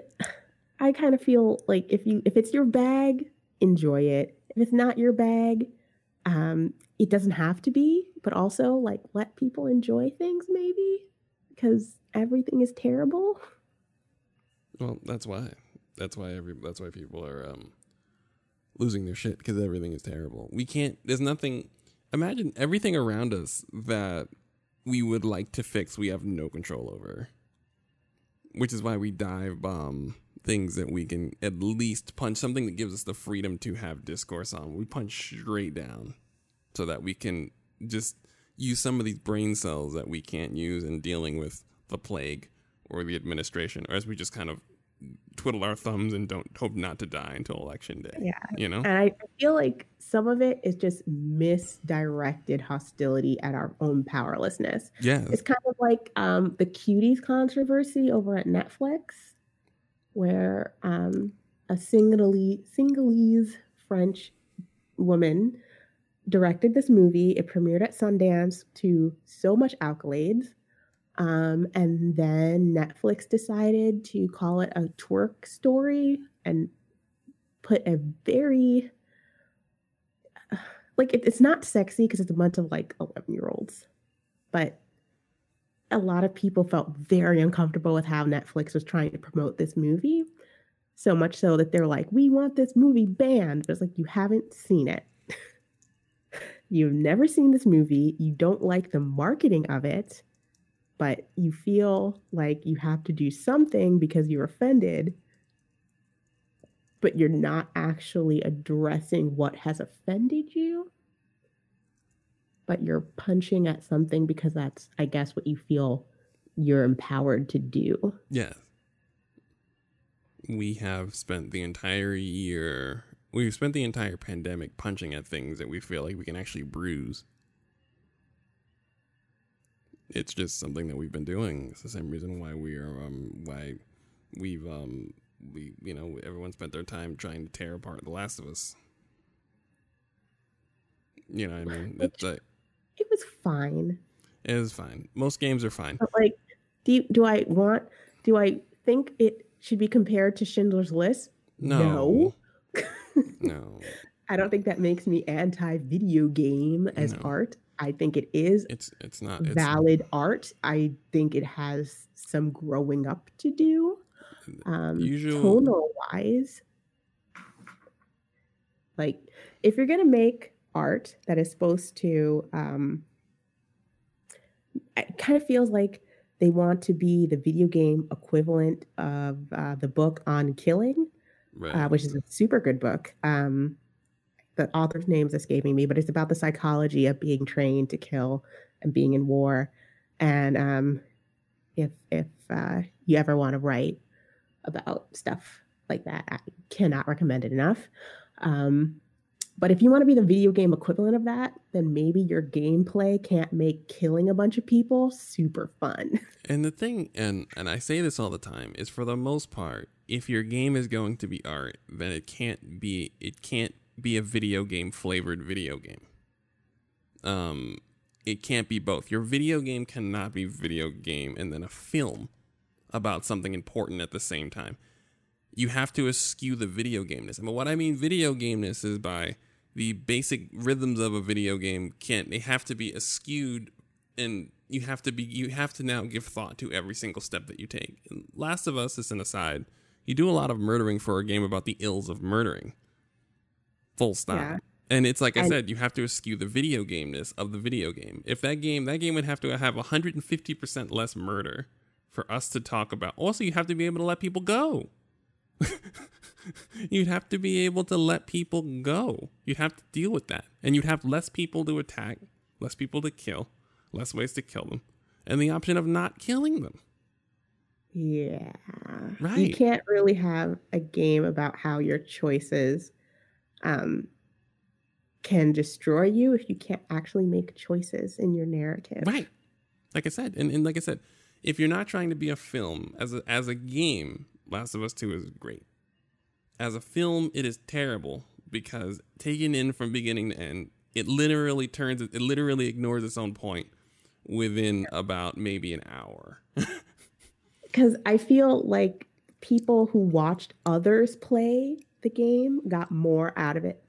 I kind of feel like if you, if it's your bag, enjoy it. If it's not your bag, um, it doesn't have to be, but also like let people enjoy things maybe because everything is terrible. Well, that's why. That's why every. That's why people are um, losing their shit because everything is terrible. We can't. There's nothing. Imagine everything around us that we would like to fix. We have no control over. Which is why we dive bomb things that we can at least punch something that gives us the freedom to have discourse on. We punch straight down so that we can just use some of these brain cells that we can't use in dealing with the plague or the administration, or as we just kind of twiddle our thumbs and don't hope not to die until election day. Yeah. You know? And I feel like some of it is just misdirected hostility at our own powerlessness. Yeah. It's kind of like um, the cuties controversy over at Netflix, where um, a Senegalese, Senegalese French woman directed this movie. It premiered at Sundance to so much accolades. Um, and then Netflix decided to call it a twerk story and put a very like it, it's not sexy because it's a bunch of like 11 year olds but a lot of people felt very uncomfortable with how netflix was trying to promote this movie so much so that they're like we want this movie banned but it's like you haven't seen it. You've never seen this movie. You don't like the marketing of it but you feel like you have to do something because you're offended but you're not actually addressing what has offended you but you're punching at something because that's i guess what you feel you're empowered to do Yeah. We have spent the entire year, we've spent the entire pandemic punching at things that we feel like we can actually bruise. It's just something that we've been doing. It's the same reason why we are, um, why we've, um, we, you know, everyone spent their time trying to tear apart The Last of Us. You know what I mean? It's like, it was fine It was fine. Most games are fine. but like do you, do i want do i think it should be compared to schindler's list No. No. i don't think that makes me anti video game as No. art I think it is It's it's not it's, valid art. I think it has some growing up to do. Um, Usual- tonal wise, like if you're gonna make art that is supposed to, um, it kind of feels like they want to be the video game equivalent of uh, the book on killing right. uh, which is a super good book. Um, the author's name's escaping me, but it's about the psychology of being trained to kill and being in war. And um, if if uh, you ever want to write about stuff like that, I cannot recommend it enough. Um, but if you want to be the video game equivalent of that, then maybe your gameplay can't make killing a bunch of people super fun. And the thing, and and I say this all the time, is for the most part, if your game is going to be art, then it can't be it can't be a video game flavored video game. Um, it can't be both. Your video game cannot be video game and then a film about something important at the same time. You have to eschew the video gameness. Mean, what I mean video gameness is by the basic rhythms of a video game can't they have to be eschewed and you have to be you have to now give thought to every single step that you take. And Last of Us is an aside. You do a lot of murdering for a game about the ills of murdering. Full stop. Yeah. And it's like I And- said, you have to eschew the video gameness of the video game. If that game that game would have to have 150% less murder for us to talk about. Also, you have to be able to let people go. you'd have to be able to let people go. You'd have to deal with that. And you'd have less people to attack, less people to kill, less ways to kill them, and the option of not killing them. Yeah. Right. You can't really have a game about how your choices um, can destroy you if you can't actually make choices in your narrative. Right. Like I said, and, and like I said, if you're not trying to be a film as a as a game, Last of Us 2 is great. As a film, it is terrible because taken in from beginning to end, it literally turns it literally ignores its own point within about maybe an hour. Because I feel like people who watched others play the game got more out of it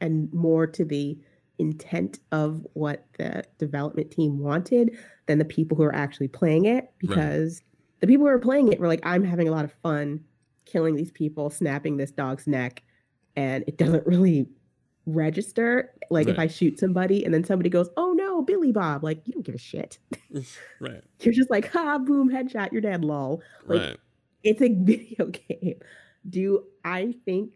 and more to the intent of what the development team wanted than the people who are actually playing it because the people who are playing it were like i'm having a lot of fun killing these people snapping this dog's neck and it doesn't really register like if i shoot somebody and then somebody goes oh no billy bob like you don't give a shit right. you're just like ha boom headshot you're dead lol like right. it's a video game. Do I think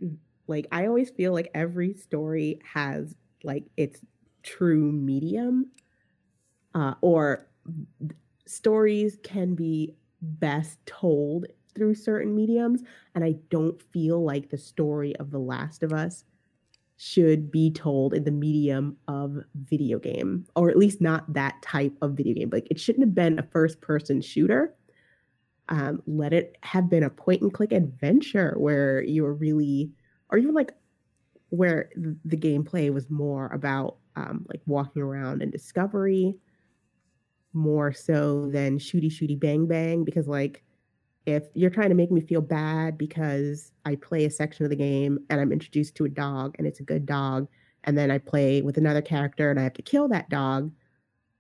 like I always feel like every story has like its true medium uh or stories can be best told through certain mediums and I don't feel like the story of The Last of Us should be told in the medium of video game or at least not that type of video game. Like it shouldn't have been a first person shooter um, let it have been a point and click adventure where you were really, or even like where the gameplay was more about um, like walking around and discovery, more so than shooty shooty bang bang. Because like, if you're trying to make me feel bad because I play a section of the game and I'm introduced to a dog and it's a good dog, and then I play with another character and I have to kill that dog,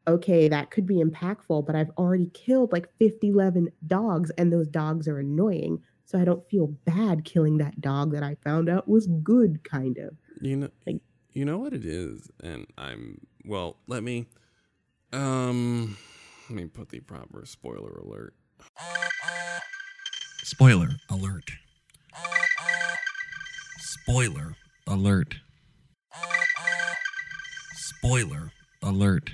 okay, that could be impactful, but I've already killed like 50, 11 dogs, and those dogs are annoying. So I don't feel bad killing that dog that I found out was good, kind of. You know, Like- you know what it is, and I'm well. Let me, um, let me put the proper spoiler alert. Spoiler alert. Spoiler alert. Spoiler alert.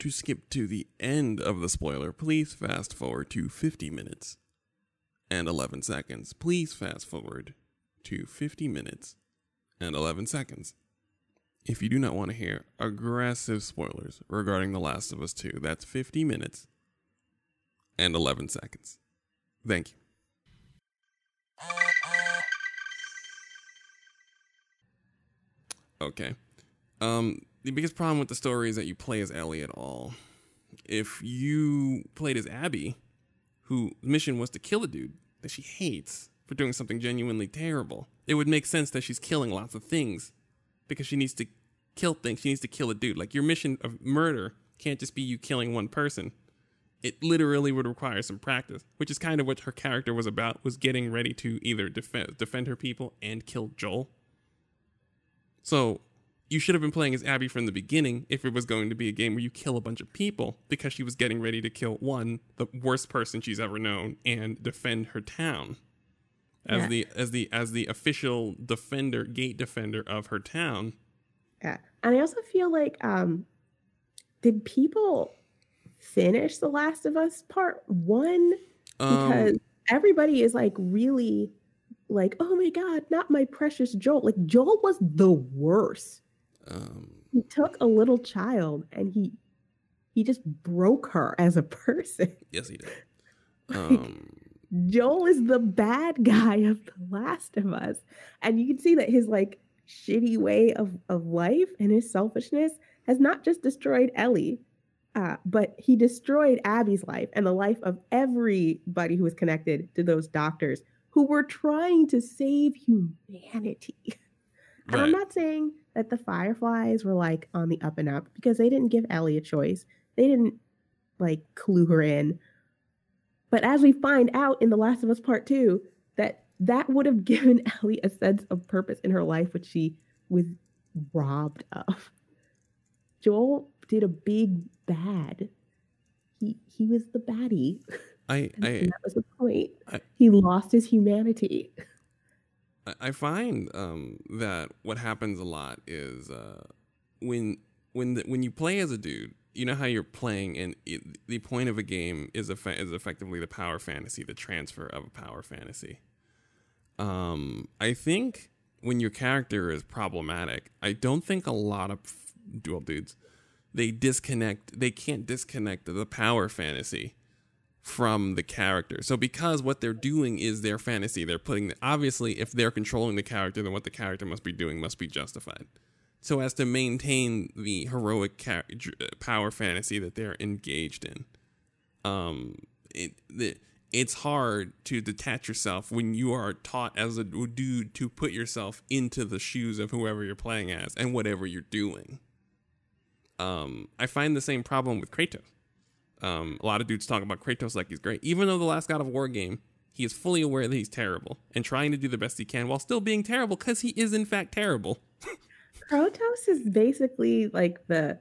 To skip to the end of the spoiler, please fast forward to 50 minutes and 11 seconds. Please fast forward to 50 minutes and 11 seconds. If you do not want to hear aggressive spoilers regarding The Last of Us 2, that's 50 minutes and 11 seconds. Thank you. Okay. Um, the biggest problem with the story is that you play as Ellie at all. if you played as Abby, whose mission was to kill a dude that she hates for doing something genuinely terrible, it would make sense that she's killing lots of things because she needs to kill things. She needs to kill a dude. Like your mission of murder can't just be you killing one person. It literally would require some practice, which is kind of what her character was about, was getting ready to either defend defend her people and kill Joel. So you should have been playing as Abby from the beginning if it was going to be a game where you kill a bunch of people because she was getting ready to kill one, the worst person she's ever known, and defend her town as Yeah. the as the as the official defender, gate defender of her town. Yeah. And I also feel like um did people finish The Last of Us part 1 because Um, everybody is like really like oh my god, not my precious Joel. Like Joel was the worst. Um, He took a little child and he he just broke her as a person. yes, he did. Like, Um, Joel is the bad guy of The Last of Us. And you can see that his like shitty way of, of life and his selfishness has not just destroyed Ellie, uh, but he destroyed Abby's life and the life of everybody who was connected to those doctors who were trying to save humanity. And I'm not saying that the Fireflies were like on the up and up because they didn't give Ellie a choice. They didn't like clue her in. But as we find out in The Last of Us Part 2, that that would have given Ellie a sense of purpose in her life, which she was robbed of. Joel did a big bad. He he was the baddie. I, I that was the point. I- he lost his humanity. I- find um, that what happens a lot is uh, when when the, when you play as a dude, you know how you're playing, and it, the point of a game is effe- is effectively the power fantasy, the transfer of a power fantasy. Um, I think when your character is problematic, I don't think a lot of dual dudes they disconnect. They can't disconnect the power fantasy from the character. So because what they're doing is their fantasy, they're putting obviously if they're controlling the character, then what the character must be doing must be justified. So as to maintain the heroic dr- uh, power fantasy that they're engaged in, um, it the, it's hard to detach yourself when you are taught as a dude to put yourself into the shoes of whoever you're playing as and whatever you're doing. Um, I find the same problem with Kratos. Um, a lot of dudes talk about Kratos like he's great. Even though the last God of War game, he is fully aware that he's terrible and trying to do the best he can while still being terrible because he is in fact terrible. Kratos is basically like the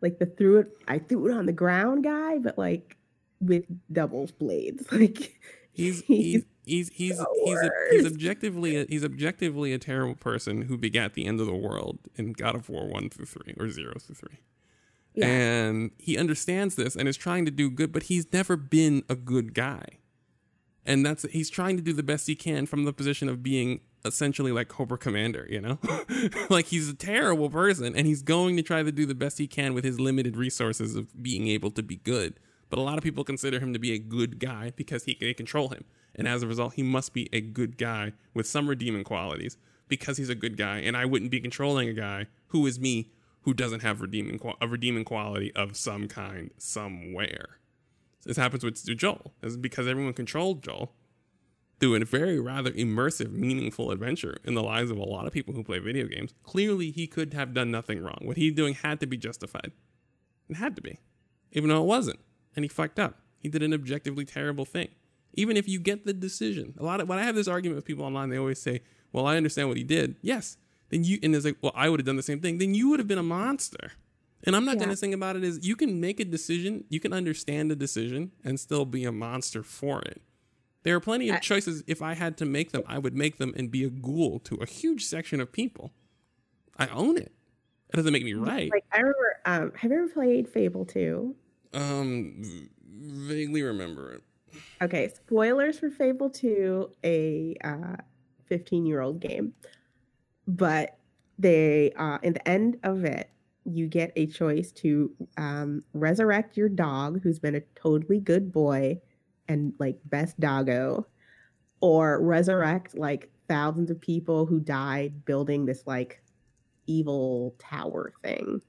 like the threw it I threw it on the ground guy, but like with doubles blades. Like He's he's he's he's the he's, a, he's objectively a, he's objectively a terrible person who begat the end of the world in God of War one through three or zero through three. Yeah. And he understands this and is trying to do good, but he's never been a good guy. And that's he's trying to do the best he can from the position of being essentially like Cobra Commander, you know? like he's a terrible person and he's going to try to do the best he can with his limited resources of being able to be good. But a lot of people consider him to be a good guy because he can control him. And as a result, he must be a good guy with some redeeming qualities because he's a good guy. And I wouldn't be controlling a guy who is me who doesn't have redeeming a redeeming quality of some kind somewhere. This happens with Joel. Is because everyone controlled Joel through a very rather immersive, meaningful adventure in the lives of a lot of people who play video games. Clearly, he could have done nothing wrong. What he's doing had to be justified. It had to be, even though it wasn't. And he fucked up. He did an objectively terrible thing. Even if you get the decision, a lot of when I have this argument with people online, they always say, "Well, I understand what he did." Yes, then you and it's like, "Well, I would have done the same thing." Then you would have been a monster. And I'm not Yeah. gonna think about it as you can make a decision, you can understand a decision, and still be a monster for it. There are plenty of choices. If I had to make them, I would make them and be a ghoul to a huge section of people. I own it. It doesn't make me right. like I remember um have you ever played Fable 2? Um, v- vaguely remember it. Okay, spoilers for Fable 2, a uh 15 year old game. But they uh in the end of it, you get a choice to um resurrect your dog who's been a totally good boy and like best doggo, or resurrect like thousands of people who died building this like evil tower thing.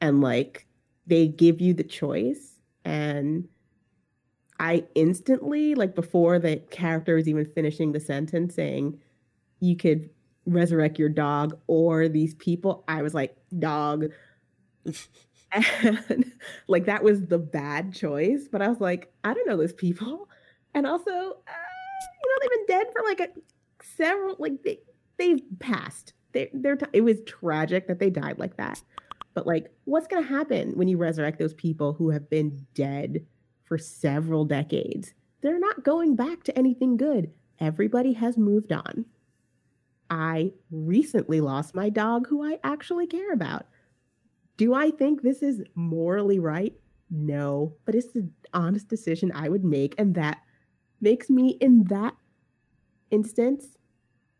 And like they give you the choice and I instantly, like before the character was even finishing the sentence saying you could resurrect your dog or these people, I was like, dog. and like that was the bad choice. But I was like, I don't know those people. And also, uh, you know, they've been dead for like a several, like they, they've passed. They, they're, t- it was tragic that they died like that. But like, what's going to happen when you resurrect those people who have been dead for several decades? They're not going back to anything good. Everybody has moved on. I recently lost my dog who I actually care about. Do I think this is morally right? No, but it's an honest decision I would make. And that makes me, in that instance,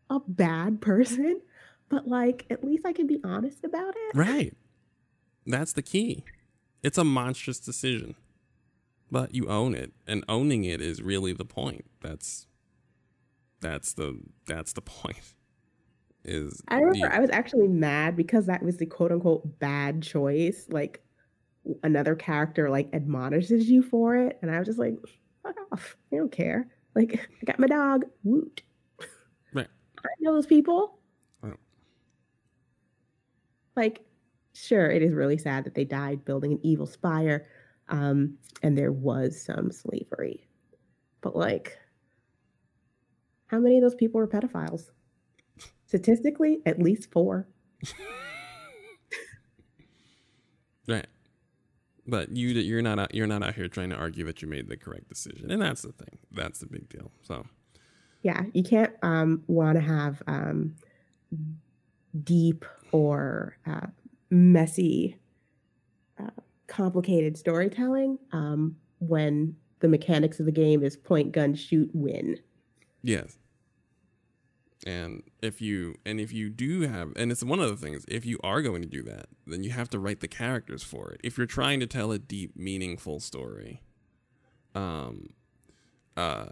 a bad person. But like, at least I can be honest about it. Right. That's the key. It's a monstrous decision, but you own it, and owning it is really the point. That's that's the that's the point. Is I remember I was actually mad because that was the quote unquote bad choice. Like another character like admonishes you for it, and I was just like, fuck off. I don't care. Like I got my dog. Woot. Right. I know those people. Like, sure, it is really sad that they died building an evil spire, um, and there was some slavery. But like, how many of those people were pedophiles? Statistically, at least four. Right. But you that you're not out, you're not out here trying to argue that you made the correct decision, and that's the thing. That's the big deal. So Yeah, you can't um, want to have um, deep or uh, messy, uh, complicated storytelling um, when the mechanics of the game is point, gun, shoot, win. yes. And if you and if you do have and it's one of the things if you are going to do that, then you have to write the characters for it. If you're trying to tell a deep, meaningful story, um, uh,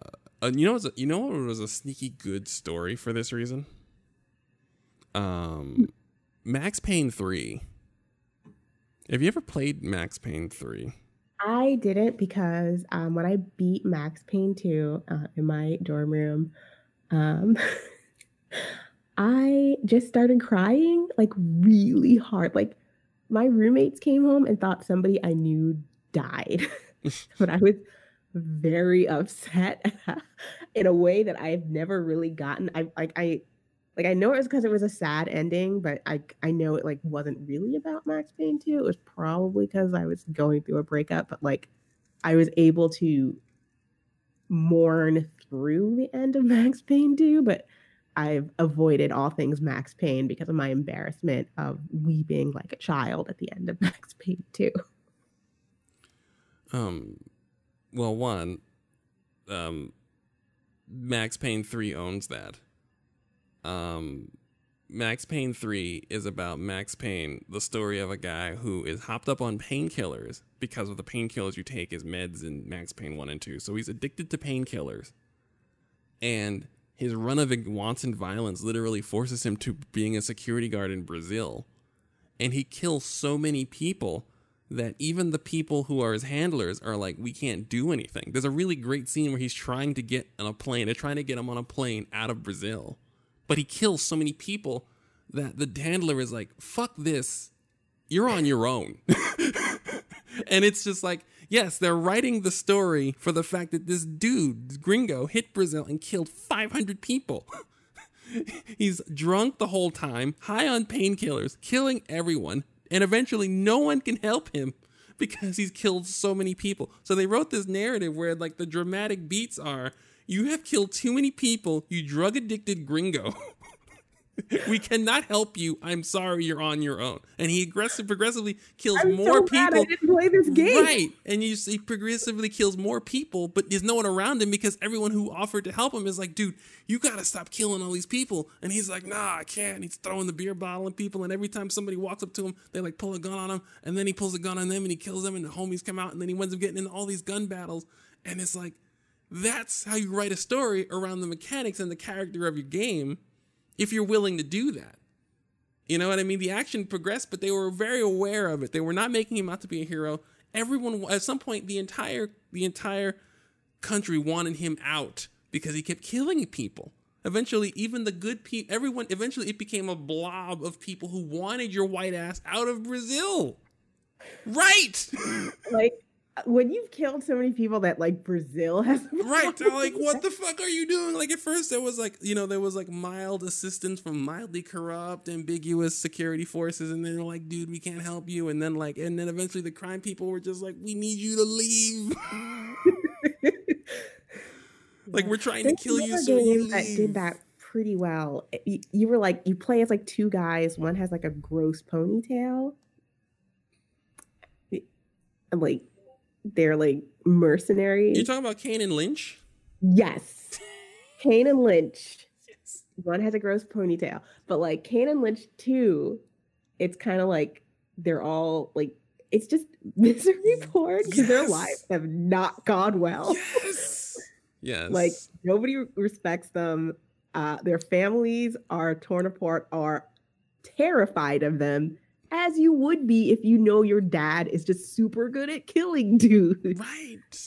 you know, you know what was a sneaky good story for this reason. Um, Max Payne three. Have you ever played Max Payne three? I didn't because um, when I beat Max Payne 2 uh, in my dorm room, um, I just started crying like really hard. Like my roommates came home and thought somebody I knew died, but I was very upset in a way that I've never really gotten. I like I like I know it was because it was a sad ending, but I I know it like wasn't really about Max Payne 2. It was probably because I was going through a breakup, but like I was able to mourn through the end of Max Payne 2, but I've avoided all things Max Payne because of my embarrassment of weeping like a child at the end of Max Payne 2. Um, well, one, um, Max Payne 3 owns that. Um, Max Payne 3 is about Max Payne, the story of a guy who is hopped up on painkillers because of the painkillers you take as meds in Max Payne 1 and 2. So he's addicted to painkillers. And his run of wanton violence literally forces him to being a security guard in Brazil. And he kills so many people that even the people who are his handlers are like, we can't do anything. There's a really great scene where he's trying to get on a plane. They're trying to get him on a plane out of Brazil. But he kills so many people that the handler is like, fuck this. You're on your own. and it's just like, yes, they're writing the story for the fact that this dude, Gringo, hit Brazil and killed 500 people. He's drunk the whole time, high on painkillers, killing everyone, and eventually no one can help him because he's killed so many people. So they wrote this narrative where like the dramatic beats are you have killed too many people, you drug addicted gringo. we cannot help you. I'm sorry, you're on your own. And he aggressive progressively kills I'm more so people. I didn't play this game. Right. And you see, he progressively kills more people, but there's no one around him because everyone who offered to help him is like, dude, you gotta stop killing all these people. And he's like, nah, I can't. And he's throwing the beer bottle at people, and every time somebody walks up to him, they like pull a gun on him, and then he pulls a gun on them and he kills them, and the homies come out, and then he winds up getting in all these gun battles. And it's like, that's how you write a story around the mechanics and the character of your game if you're willing to do that. You know what I mean? The action progressed, but they were very aware of it. They were not making him out to be a hero. Everyone at some point the entire the entire country wanted him out because he kept killing people. Eventually, even the good people, everyone, eventually it became a blob of people who wanted your white ass out of Brazil. Right. like Uh, when you've killed so many people that like Brazil has right. Like, what the fuck are you doing? Like at first there was like, you know, there was like mild assistance from mildly corrupt, ambiguous security forces, and then they're like, dude, we can't help you. And then like, and then eventually the crime people were just like, we need you to leave. like we're trying There's to kill you. So you that did that pretty well. Eh, you, you were like you play as like two guys. One has like a gross ponytail. And like they're like mercenaries. You're talking about Kane and Lynch? yes. Kane and Lynch. One has a gross ponytail. But like Kane and Lynch 2, it's kind of like they're all like it's just misery porn because their Yes. lives have not gone well. Yes. Yes. like nobody respects them uh their families are torn apart are terrified of them as you would be if you know your dad is just super good at killing dudes Right.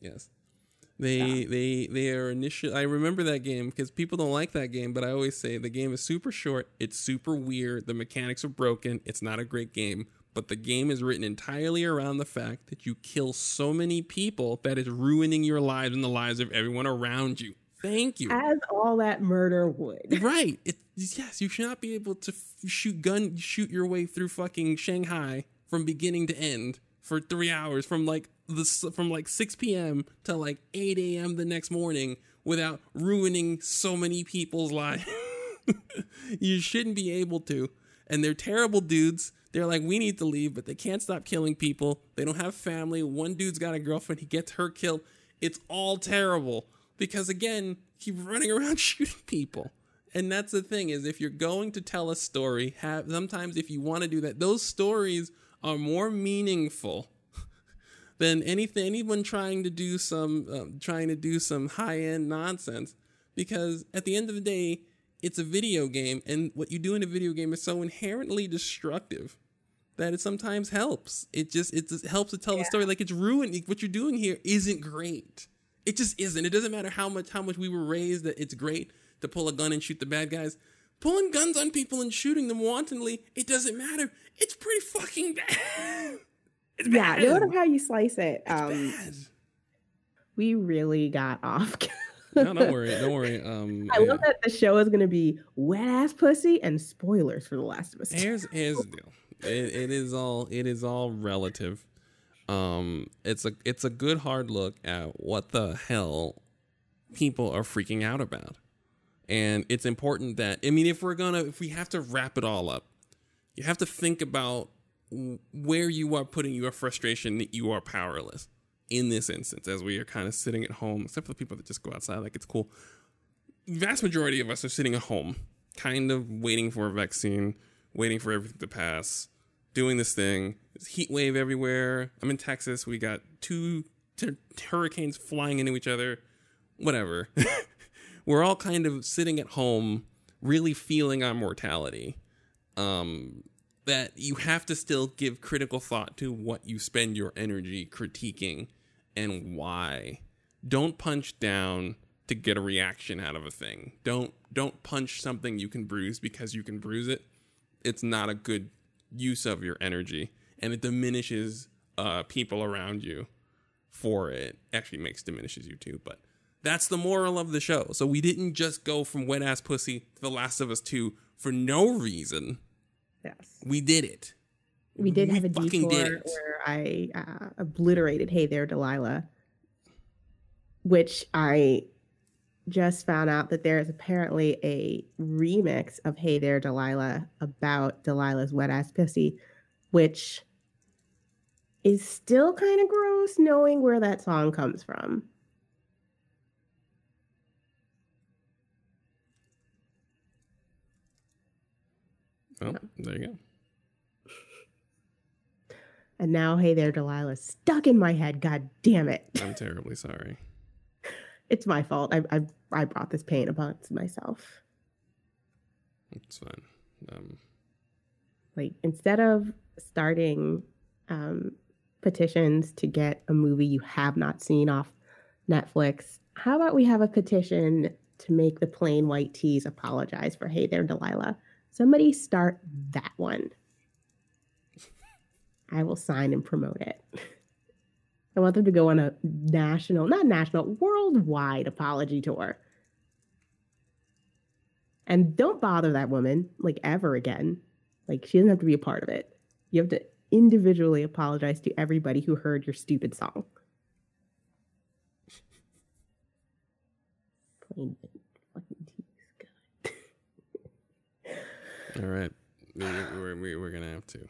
Yes. They they they are initial. I remember that game because people don't like that game, but I always say the game is super short. It's super weird. The mechanics are broken. It's not a great game, but the game is written entirely around the fact that you kill so many people that it's ruining your lives and the lives of everyone around you. Thank you. as all that murder would Right. It, yes, you should not be able to f- shoot gun shoot your way through fucking Shanghai from beginning to end for three hours from like the from like six p.m. to like eight a.m. the next morning without ruining so many people's lives. you shouldn't be able to. And they're terrible dudes. They're like, we need to leave, but they can't stop killing people. They don't have family. One dude's got a girlfriend. He gets her killed. It's all terrible because again, keep running around shooting people. And that's the thing is if you're going to tell a story, have sometimes if you want to do that, those stories are more meaningful than anything anyone trying to do some um, trying to do some high end nonsense. Because at the end of the day it's a video game and what you do in a video game is so inherently destructive that it sometimes helps. It just it just helps to tell the story like it's ruined what you're doing here isn't great it just isn't it doesn't matter how much how much we were raised that it's great to pull a gun and shoot the bad guys pulling guns on people and shooting them wantonly it doesn't matter it's pretty fucking bad it's yeah bad. no matter how you slice it um bad. we really got off no, don't worry, don't worry. Um, i love that the show is going to be wet ass pussy and spoilers for the last of us here's here's the deal. It, it is all it is all relative. Um, it's a it's a good hard look at what the hell people are freaking out about, and it's important that I mean, if we're gonna if we have to wrap it all up, you have to think about where you are putting your frustration that you are powerless in this instance as we are kind of sitting at home except for the people that just go outside like it's cool. Vast majority of us are sitting at home kind of waiting for a vaccine waiting for everything to pass doing this thing there's heat wave everywhere i'm in texas we got two hurricanes flying into each other whatever we're all kind of sitting at home really feeling our mortality um, that you have to still give critical thought to what you spend your energy critiquing and why. Don't punch down to get a reaction out of a thing. Don't don't punch something you can bruise because you can bruise it. It's not a good use of your energy, and it diminishes uh, people around you for it. Actually, makes diminishes you too, but that's the moral of the show. So we didn't just go from wet ass pussy to The Last of Us Two for no reason. yes We did it. we did We have a did detour it. where I uh, obliterated "Hey There, Delilah," which I just found out that there is apparently a remix of "Hey There, Delilah" about Delilah's wet ass pussy, which is still kind of gross knowing where that song comes from. Well, there you go. And now "Hey There, Delilah" stuck in my head. God damn it! I'm terribly sorry. It's my fault. I I, I brought this pain upon myself. It's fine. Um, like instead of starting um, petitions to get a movie you have not seen off Netflix, how about we have a petition to make the Plain White T's apologize for Hey There Delilah? Somebody start that one. I will sign and promote it. I want them to go on a national, not national, worldwide apology tour. And don't bother that woman like ever again. Like she doesn't have to be a part of it. You have to individually apologize to everybody who heard your stupid song. Plain fucking tease, all right, we, we're we, we're gonna have to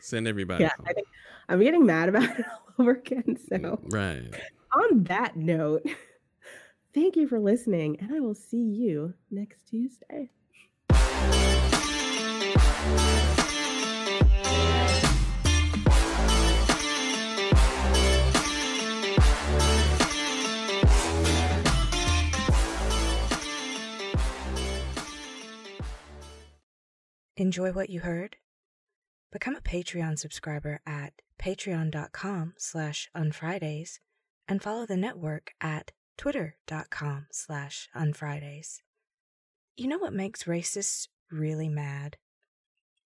send everybody. Yeah, home. I think I'm getting mad about it all over again. So mm, right. on that note, thank you for listening, and I will see you next Tuesday. Enjoy what you heard? Become a Patreon subscriber at patreon.com slash unfridays and follow the network at twitter.com slash unfridays. You know what makes racists really mad?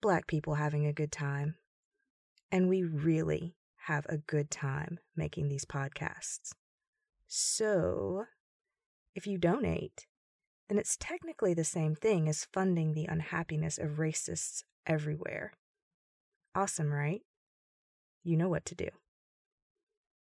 Black people having a good time. And we really have a good time making these podcasts. So, if you donate, then it's technically the same thing as funding the unhappiness of racists everywhere. Awesome, right? You know what to do.